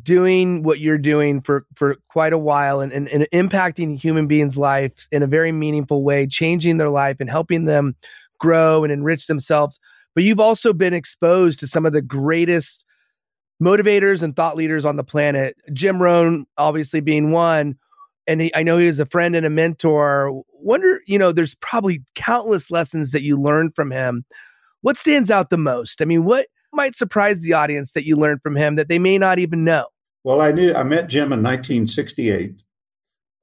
doing what you're doing for for quite a while and, and, and impacting human beings' lives in a very meaningful way, changing their life and helping them grow and enrich themselves. But you've also been exposed to some of the greatest motivators and thought leaders on the planet. Jim Rohn, obviously, being one. And he, I know he was a friend and a mentor. Wonder, you know, there's probably countless lessons that you learned from him. What stands out the most? I mean, what might surprise the audience that you learned from him that they may not even know? Well, I knew I met Jim in 1968,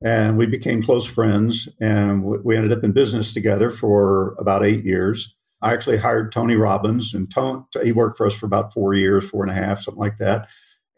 and we became close friends. And we ended up in business together for about eight years. I actually hired Tony Robbins, and Tony, he worked for us for about four years, four and a half, something like that.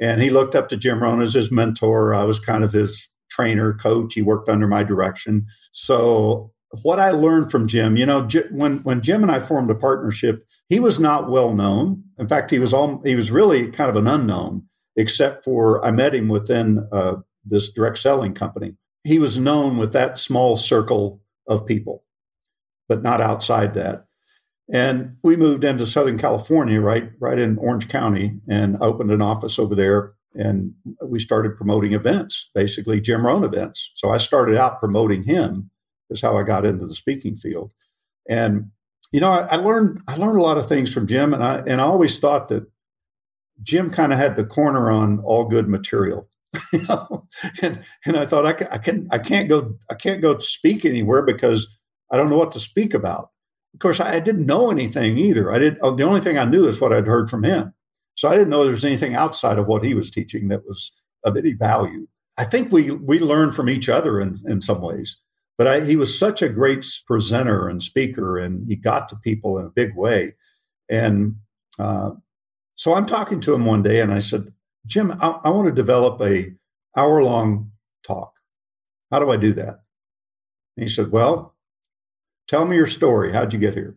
And he looked up to Jim Rohn as his mentor. I was kind of his trainer, coach. He worked under my direction. So what I learned from Jim, you know, when when Jim and I formed a partnership, he was not well known. In fact, he was all he was really kind of an unknown, except for I met him within uh, this direct selling company. He was known with that small circle of people, but not outside that. And we moved into Southern California, right, right in Orange County, and opened an office over there. And we started promoting events, basically Jim Rohn events. So I started out promoting him. Is how I got into the speaking field. And you know, I, I learned I learned a lot of things from Jim, and I and I always thought that Jim kind of had the corner on all good material. and and I thought I can, I can I can't go I can't go speak anywhere because I don't know what to speak about of course, I didn't know anything either. I did. Oh, the only thing I knew is what I'd heard from him. So I didn't know there was anything outside of what he was teaching that was of any value. I think we we learn from each other in in some ways. But I, he was such a great presenter and speaker, and he got to people in a big way. And uh, so I'm talking to him one day, and I said, "Jim, I, I want to develop a hour long talk. How do I do that?" And he said, "Well, Tell me your story. How'd you get here?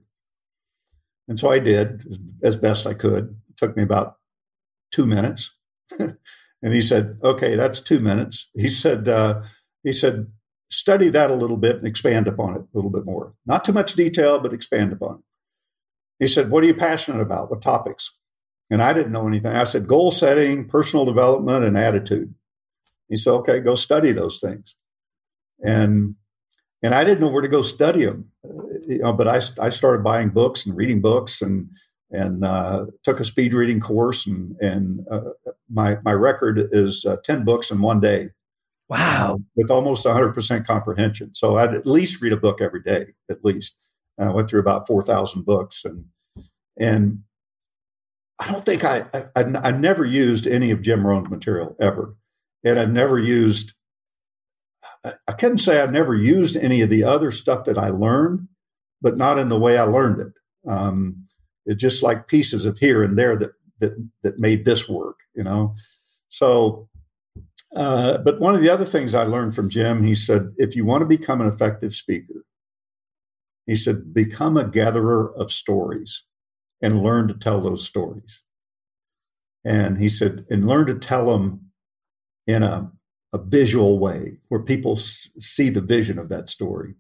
And so I did as, as best I could. It took me about two minutes. and he said, "Okay, that's two minutes." He said, uh, "He said, study that a little bit and expand upon it a little bit more. Not too much detail, but expand upon it." He said, "What are you passionate about? What topics?" And I didn't know anything. I said, "Goal setting, personal development, and attitude." He said, "Okay, go study those things." And and I didn't know where to go study them. You know, but I, I started buying books and reading books and and uh, took a speed reading course and and uh, my my record is uh, ten books in one day. Wow, with almost 100 percent comprehension. So I'd at least read a book every day, at least. And I went through about 4,000 books and and I don't think I, I I never used any of Jim Rohn's material ever, and I've never used I couldn't say I've never used any of the other stuff that I learned, but not in the way I learned it. Um, it's just like pieces of here and there that that that made this work, you know. So, uh, but one of the other things I learned from Jim, he said, if you want to become an effective speaker, he said, become a gatherer of stories and learn to tell those stories. And he said, and learn to tell them in a a visual way where people s- see the vision of that story.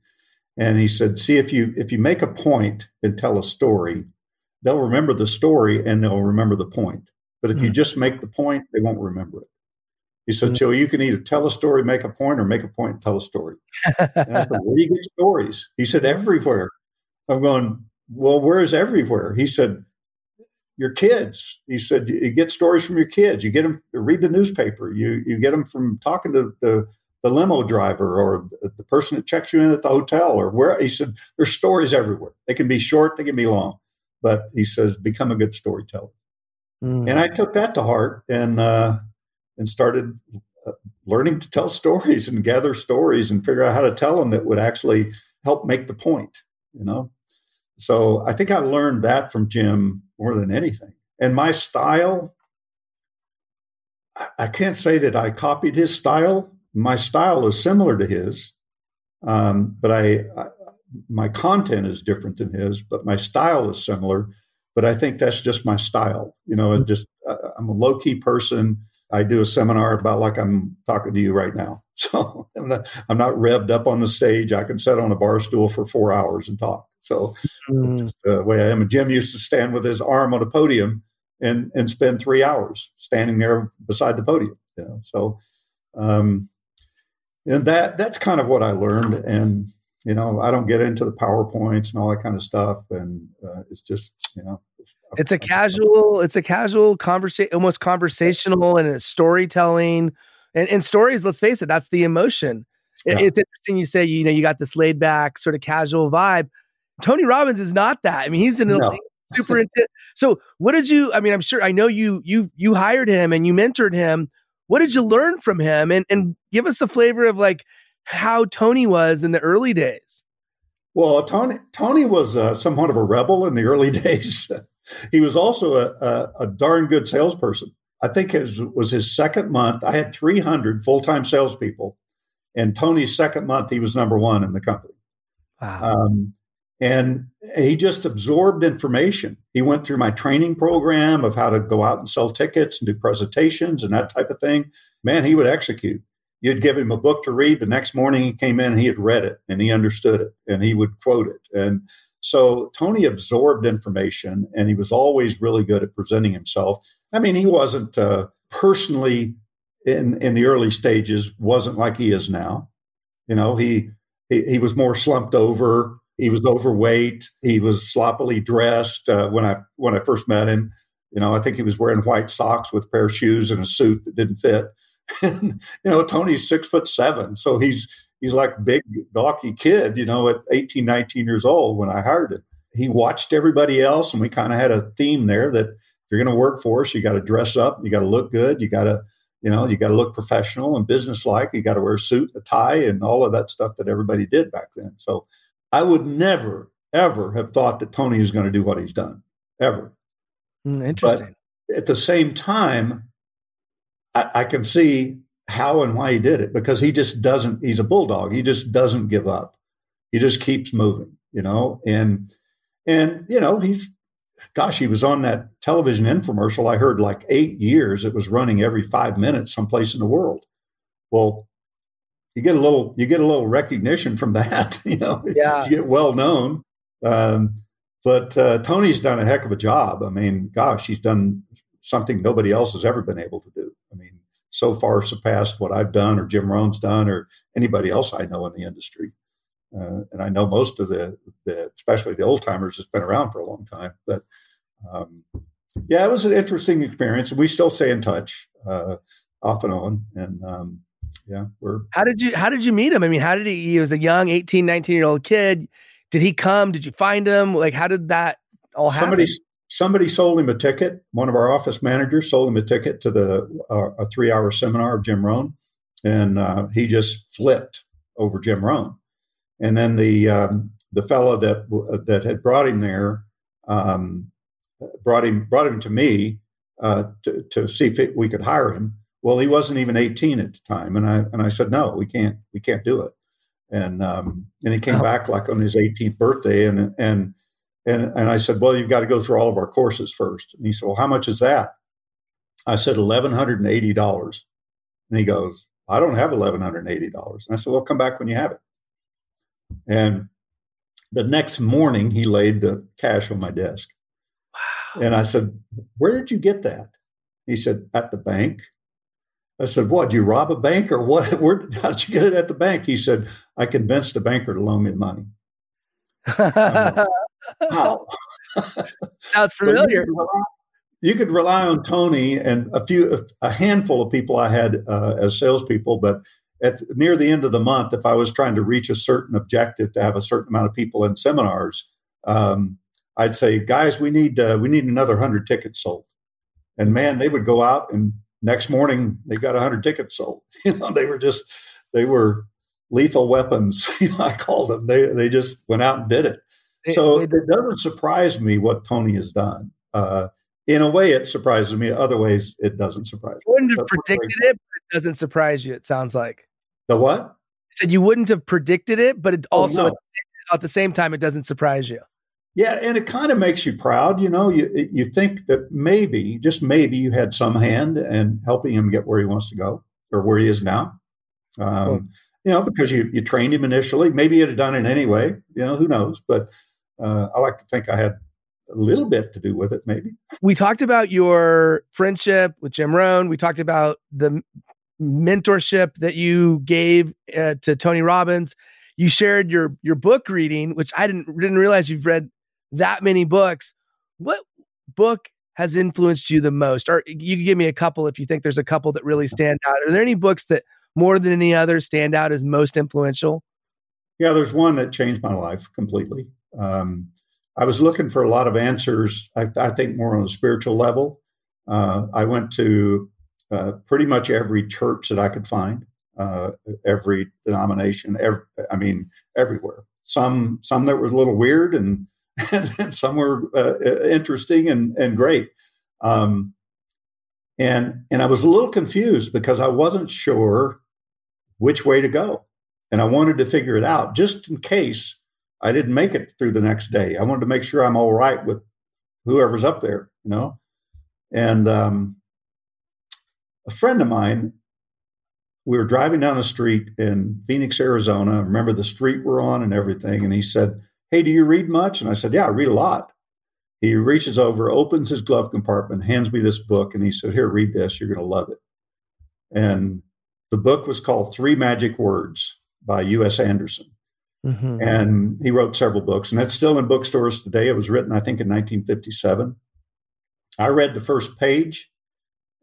And he said, "See if you if you make a point and tell a story, they'll remember the story and they'll remember the point. But if mm. you hmm. just make the point, they won't remember it." He said, mm. "So you can either tell a story, make a point, or make a point and tell a story." and I said, "Where do you get stories?" He said, "Everywhere." I'm going, "Well, where is everywhere?" He said, your kids. He said you get stories from your kids. You get them read the newspaper. You you get them from talking to the the limo driver or the person that checks you in at the hotel or where. He said there's stories everywhere. They can be short, they can be long, but he says become a good storyteller. Mm. And I took that to heart and uh, and started uh, learning to tell stories and gather stories and figure out how to tell them that would actually help make the point. You know, so I think I learned that from Jim more than anything. And my style, I can't say that I copied his style. My style is similar to his, um, but I, I, my content is different than his. But my style is similar. But I think that's just my style. You know, and just uh, I'm a low key person. I do a seminar about like I'm talking to you right now. So I'm not, I'm not revved up on the stage. I can sit on a bar stool for four hours and talk. So mm. just the way I am. And Jim used to stand with his arm on a podium and and spend three hours standing there beside the podium. You know, so um, and that that's kind of what I learned. And you know, I don't get into the powerpoints and all that kind of stuff. And uh, it's just you know, it's, it's a casual, it's a casual conversation, almost conversational, and it's storytelling. And, and stories, let's face it, that's the emotion. Yeah. It's interesting you say, you know, you got this laid back, sort of casual vibe Tony Robbins is not that. I mean, he's an no. super intense. So, what did you? I mean, I'm sure I know you you you hired him and you mentored him. What did you learn from him? And and give us a flavor of like how Tony was in the early days. Well, Tony Tony was uh, somewhat of a rebel in the early days. he was also a, a, a, darn good salesperson. I think it was his second month. I had 300 full time salespeople, and Tony's second month, he was number one in the company. Wow. Um, and he just absorbed information. He went through my training program of how to go out and sell tickets and do presentations and that type of thing. Man, he would execute. You'd give him a book to read. The next morning he came in he had read it and he understood it and he would quote it. And so Tony absorbed information and he was always really good at presenting himself. I mean, he wasn't uh, personally in in the early stages wasn't like he is now. You know, he he, he was more slumped over. He was overweight. He was sloppily dressed uh, when I when I first met him. You know, I think he was wearing white socks with a pair of shoes and a suit that didn't fit. you know, Tony's six foot seven, so he's he's like big gawky kid. You know, at 18, 19 years old when I hired him, he watched everybody else, and we kind of had a theme there that if you're going to work for us, you got to dress up, you got to look good, you got to you know, you got to look professional and businesslike. You got to wear a suit, a tie, and all of that stuff that everybody did back then. So I would never, ever have thought that Tony is going to do what he's done, ever. Mm, interesting. But at the same time, I, I can see how and why he did it because he just doesn't. He's a bulldog. He just doesn't give up. He just keeps moving. You know, and and you know he's gosh, he was on that television infomercial. I heard like eight years. It was running every five minutes someplace in the world. Well, you get a little, you get a little recognition from that. You know, yeah. you get well known. Um, but uh, Tony's done a heck of a job. I mean, gosh, he's done something nobody else has ever been able to do. So far surpassed what I've done or Jim Rohn's done or anybody else I know in the industry. Uh, and I know most of the, the especially the old timers, has been around for a long time. But um, yeah, it was an interesting experience. We still stay in touch uh, off and on. And um, yeah, we're. How did you How did you meet him? I mean, how did he? He was a young 18, 19 year old kid. Did he come? Did you find him? Like, how did that all happen? Somebody somebody sold him a ticket. One of our office managers sold him a ticket to the uh, a three hour seminar of Jim Rohn, and uh, he just flipped over Jim Rohn. And then the um, the fellow that that had brought him there um, brought him brought him to me uh, to, to see if it, we could hire him. Well, he wasn't even 18 at the time, and I and I said no, we can't we can't do it. And um, and he came oh. back like on his 18th birthday, and and and and I said, well, you've got to go through all of our courses first. And he said, well, how much is that? I said eleven hundred and eighty dollars. And he goes, I don't have eleven hundred and eighty dollars. And I said, well, come back when you have it. And the next morning, he laid the cash on my desk. Wow. And I said, Where did you get that? He said, At the bank. I said, What? Did you rob a bank or what? Where, how did you get it at the bank? He said, I convinced the banker to loan me the money. How? Sounds familiar. You could, rely, you could, rely, on Tony and a few, a handful of people I had uh, as salespeople, but at near the end of the month, if I was trying to reach a certain objective to have a certain amount of people in seminars, um, I'd say, guys, we need uh, we need another hundred tickets sold. And man, they would go out and next morning they got hundred tickets sold. You know, they were just they were lethal weapons. I called them. They they just went out and did it. So it doesn't surprise me what Tony has done. Uh, in a way, it surprises me. Other ways, it doesn't surprise me. You wouldn't have predicted it, but it doesn't surprise you. It sounds like. The what? I said you wouldn't have predicted it, but it oh, also oh, no. at the same time it doesn't surprise you. Yeah, and it kind of makes you proud. You know, you you think that maybe, just maybe, you had some hand in helping him get where he wants to go or where he is now. Um, cool. You know, because you you trained him initially. Maybe you'd have done it anyway. You know, who knows? But uh, I like to think I had a little bit to do with it, maybe. We talked about your friendship with Jim Rohn. We talked about the mentorship that you gave uh, to Tony Robbins. You shared your your book reading, which I didn't didn't realize you've read that many books. What book has influenced you the most? Or you can give me a couple if you think there's a couple that really stand out. Are there any books that more than any other stand out as most influential? Yeah, there's one that changed my life completely. Um, I was looking for a lot of answers, I, I think more on a spiritual level. Uh, I went to uh, pretty much every church that I could find. uh, every denomination. Every, I mean, everywhere. Some some that were a little weird, and, and some were uh, interesting and and great. Um, and and I was a little confused because I wasn't sure which way to go, and I wanted to figure it out just in case I didn't make it through the next day. I wanted to make sure I'm all right with whoever's up there, you know. And um, a friend of mine, we were driving down the street in Phoenix, Arizona. I remember the street we're on and everything. And he said, Hey, do you read much? And I said, Yeah, I read a lot. He reaches over, opens his glove compartment, hands me this book, and he said, Here, read this. You're going to love it. And the book was called Three Magic Words by U.S. Andersen. Mm-hmm. And he wrote several books, and it's still in bookstores today. It was written, I think, in 1957. I read the first page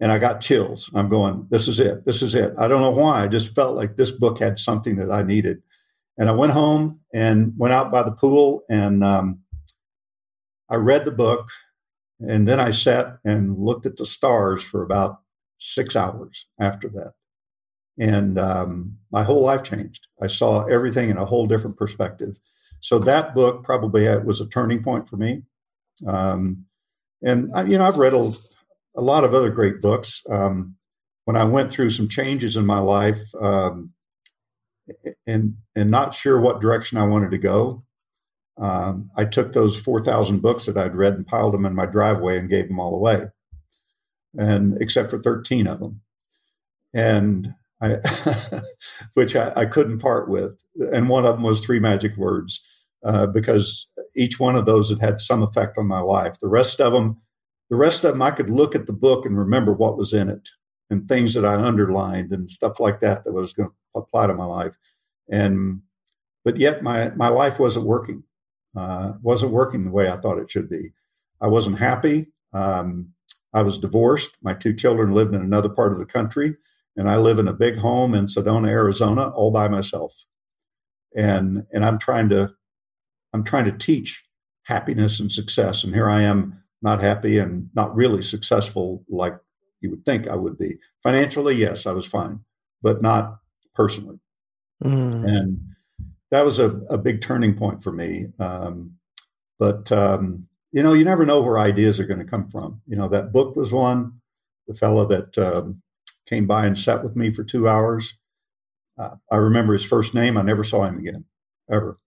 and I got chills. I'm going, this is it. This is it. I don't know why. I just felt like this book had something that I needed. And I went home and went out by the pool and um, I read the book. And then I sat and looked at the stars for about six hours after that. And um, my whole life changed. I saw everything in a whole different perspective. So that book probably was a turning point for me. Um, and I, you know, I've read a, a, lot of other great books. Um, when I went through some changes in my life, um, and and not sure what direction I wanted to go, um, I took those four thousand books that I'd read and piled them in my driveway and gave them all away, and except for thirteen of them, and I, which I, I, couldn't part with, and one of them was three magic words uh, because each one of those had had some effect on my life. The rest of them, the rest of them, I could look at the book and remember what was in it and things that I underlined and stuff like that that was going to apply to my life. And but yet my my life wasn't working. Uh, wasn't working the way I thought it should be. I wasn't happy. Um, I was divorced. My two children lived in another part of the country, and I live in a big home in Sedona, Arizona, all by myself. And and I'm trying to I'm trying to teach happiness and success. And here I am, not happy and not really successful like you would think I would be. Financially, yes, I was fine, but not personally. Mm. And that was a, a big turning point for me. Um, but, um, you know, you never know where ideas are going to come from. You know, that book was one. The fellow that um, came by and sat with me for two hours. Uh, I remember his first name. I never saw him again, ever.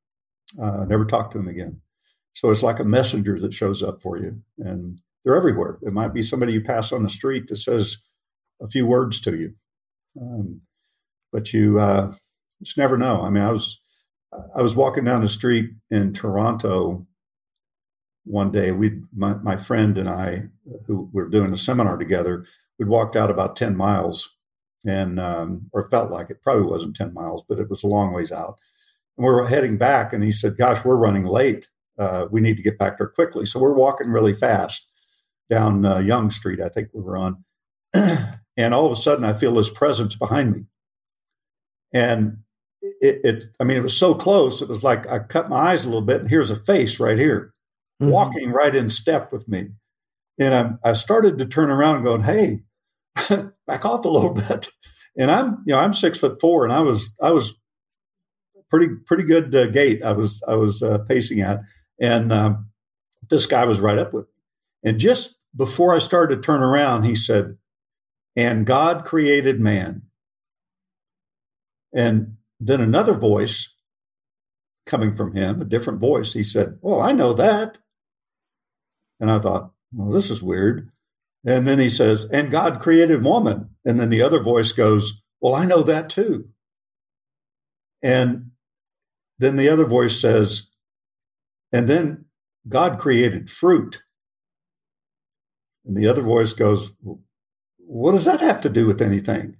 Uh, never talked to him again. So it's like a messenger that shows up for you, and they're everywhere. It might be somebody you pass on the street that says a few words to you, um, but you uh, just never know. I mean, I was I was walking down the street in Toronto one day. We, my, my friend and I, who were doing a seminar together, we'd walked out about ten miles, and um, or felt like it probably wasn't ten miles, but it was a long ways out and we are heading back, and he said, "Gosh, we're running late. Uh, we need to get back there quickly." So we're walking really fast down uh, Yonge Street, I think we were on, and all of a sudden I feel this presence behind me, and it, it, I mean, it was so close. It was like I cut my eyes a little bit, and here's a face right here, mm-hmm. walking right in step with me, and I, I started to turn around, going, "Hey, back off a little bit." And I'm, you know, I'm six foot four, and I was, I was pretty pretty good uh, gait I was I was uh, pacing at, and um, this guy was right up with me. And just before I started to turn around, he said, "And God created man." And then another voice coming from him, a different voice, he said, "Well, I know that." And I thought, "Well, this is weird." And then he says, "And God created woman." And then the other voice goes, "Well, I know that too." And then the other voice says, and then God created fruit. And the other voice goes, What does that have to do with anything?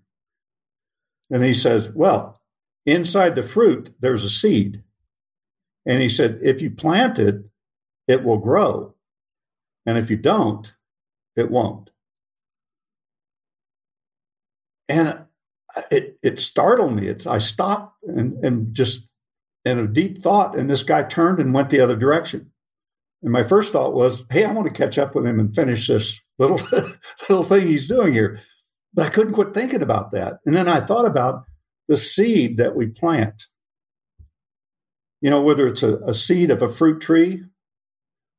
And he says, Well, inside the fruit, there's a seed. And he said, If you plant it, it will grow. And if you don't, it won't. And it, it startled me. It's, I stopped and, and just in a deep thought. And this guy turned and went the other direction. And my first thought was, hey, I want to catch up with him and finish this little little thing he's doing here. But I couldn't quit thinking about that. And then I thought about, the seed that we plant. You know, whether it's a, a seed of a fruit tree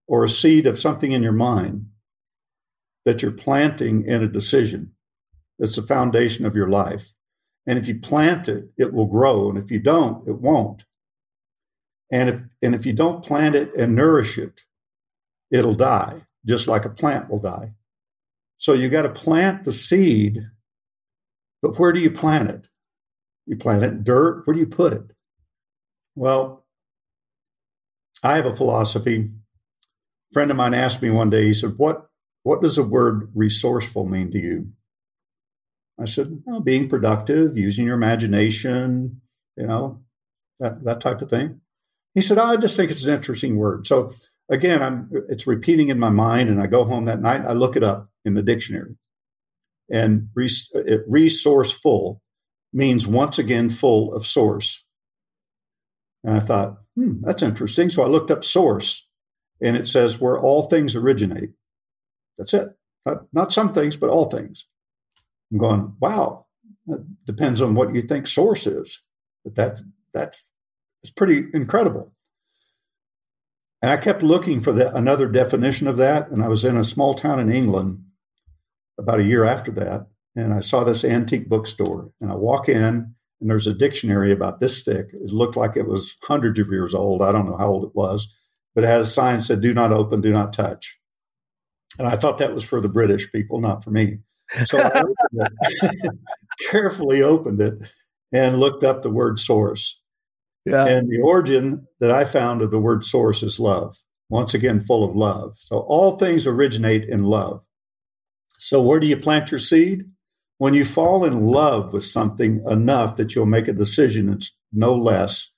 or a seed of something in your mind that you're planting in a decision that's the foundation of your life. And if you plant it, it will grow. And if you don't, it won't. And if, and if you don't plant it and nourish it, it'll die, just like a plant will die. So you got to plant the seed, but where do you plant it? You plant it in dirt. Where do you put it? Well, I have a philosophy. A friend of mine asked me one day, he said, What what does the word resourceful mean to you? I said, well, being productive, using your imagination, you know, that, that type of thing. He said, oh, I just think it's an interesting word. So again, I'm it's repeating in my mind, and I go home that night, I look it up in the dictionary. And res, resourceful means once again full of source. And I thought, hmm, that's interesting. So I looked up source, and it says where all things originate. That's it. Not, not some things, but all things. I'm going, wow, that depends on what you think source is. But that that's pretty incredible. And I kept looking for the, another definition of that. And I was in a small town in England about a year after that. And I saw this antique bookstore. And I walk in, and there's a dictionary about this thick. It looked like it was hundreds of years old. I don't know how old it was, but it had a sign that said, Do not open, do not touch. And I thought that was for the British people, not for me. So I opened it, carefully opened it and looked up the word source. Yeah. And the origin that I found of the word source is love. Once again, full of love. So all things originate in love. So where do you plant your seed? When you fall in love with something enough that you'll make a decision, it's no less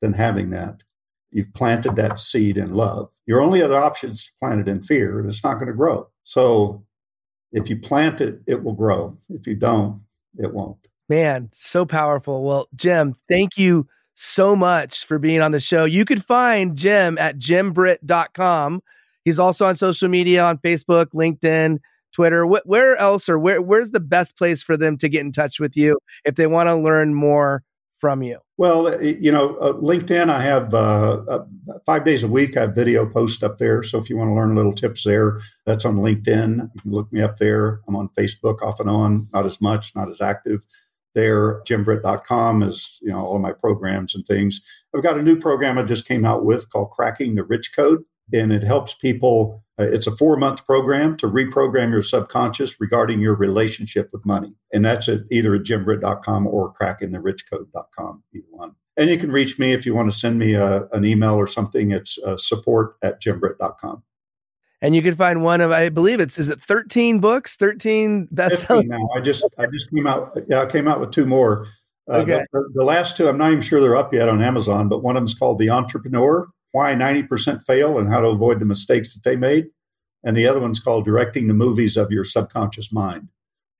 than having that. You've planted that seed in love. Your only other option is to plant it in fear, and it's not going to grow. So if you plant it, it will grow. If you don't, it won't. Man, so powerful. Well, Jim, thank you so much for being on the show. You could find Jim at jimbritt.com. He's also on social media on Facebook, LinkedIn, Twitter. Wh- where else or where where's the best place for them to get in touch with you if they want to learn more from you? Well, uh, you know, uh, LinkedIn, I have uh, uh, five days a week. I have video posts up there. So if you want to learn little tips there, that's on LinkedIn. You can look me up there. I'm on Facebook off and on, not as much, not as active there. JimBritt.com is, you know, all my programs and things. I've got a new program I just came out with called Cracking the Rich Code and it helps people. Uh, it's a four month program to reprogram your subconscious regarding your relationship with money. And that's at either at jimbritt.com or crackingtherichcode.com, either one. And you can reach me if you want to send me a, an email or something. It's uh, support at jimbritt.com. And you can find one of, I believe it's, is it 13 books, 13 bestsellers? Now I just, I just came out, yeah, I came out with two more. Uh, okay. the, the last two, I'm not even sure they're up yet on Amazon, but one of them is called The Entrepreneur why 90% fail and how to avoid the mistakes that they made. And the other one's called Directing the Movies of Your Subconscious Mind.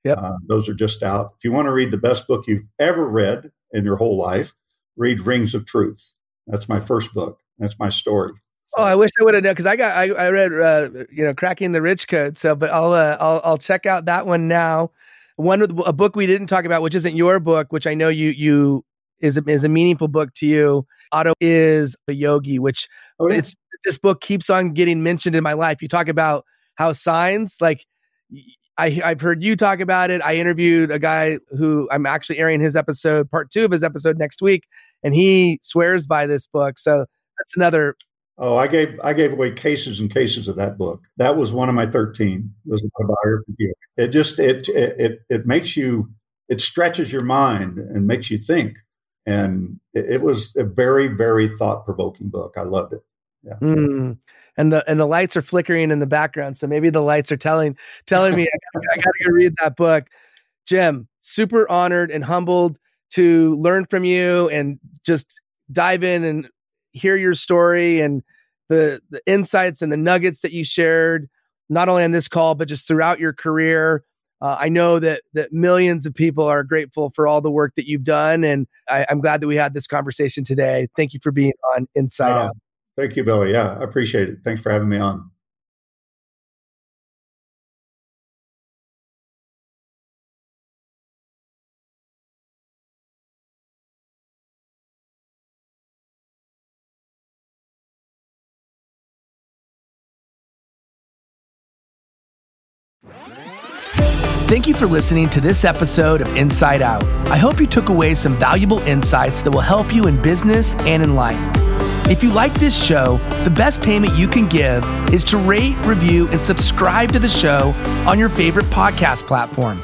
Yep. Uh, those are just out. If you want to read the best book you've ever read in your whole life, read Rings of Truth. That's my first book. That's my story. So. Oh, I wish I would have known because I got I, I read uh, you know cracking the rich code. So, but I'll uh, I'll I'll check out that one now. One a book we didn't talk about, which isn't your book, which I know you you is a, is a meaningful book to you. Otto is a yogi, which oh, yeah. it's this book keeps on getting mentioned in my life. You talk about how signs like I, I've heard you talk about it. I interviewed a guy who I'm actually airing his episode, part two of his episode next week, and he swears by this book. So that's another. Oh, I gave I gave away cases and cases of that book. That was one of my thirteen. It was a biography. It just it it it makes you it stretches your mind and makes you think and it, it was a very very thought provoking book. I loved it. Yeah. Mm. And the and the lights are flickering in the background, so maybe the lights are telling telling me I, got to go read that book. Jim, super honored and humbled to learn from you and just dive in and hear your story and the the insights and the nuggets that you shared, not only on this call but just throughout your career. Uh, I know that that millions of people are grateful for all the work that you've done, and I, am glad that we had this conversation today. Thank you for being on Insight Out. Thank you, Billy. Yeah, I appreciate it. Thanks for having me on. Thank you for listening to this episode of Insight Out. I hope you took away some valuable insights that will help you in business and in life. If you like this show, the best payment you can give is to rate, review, and subscribe to the show on your favorite podcast platform.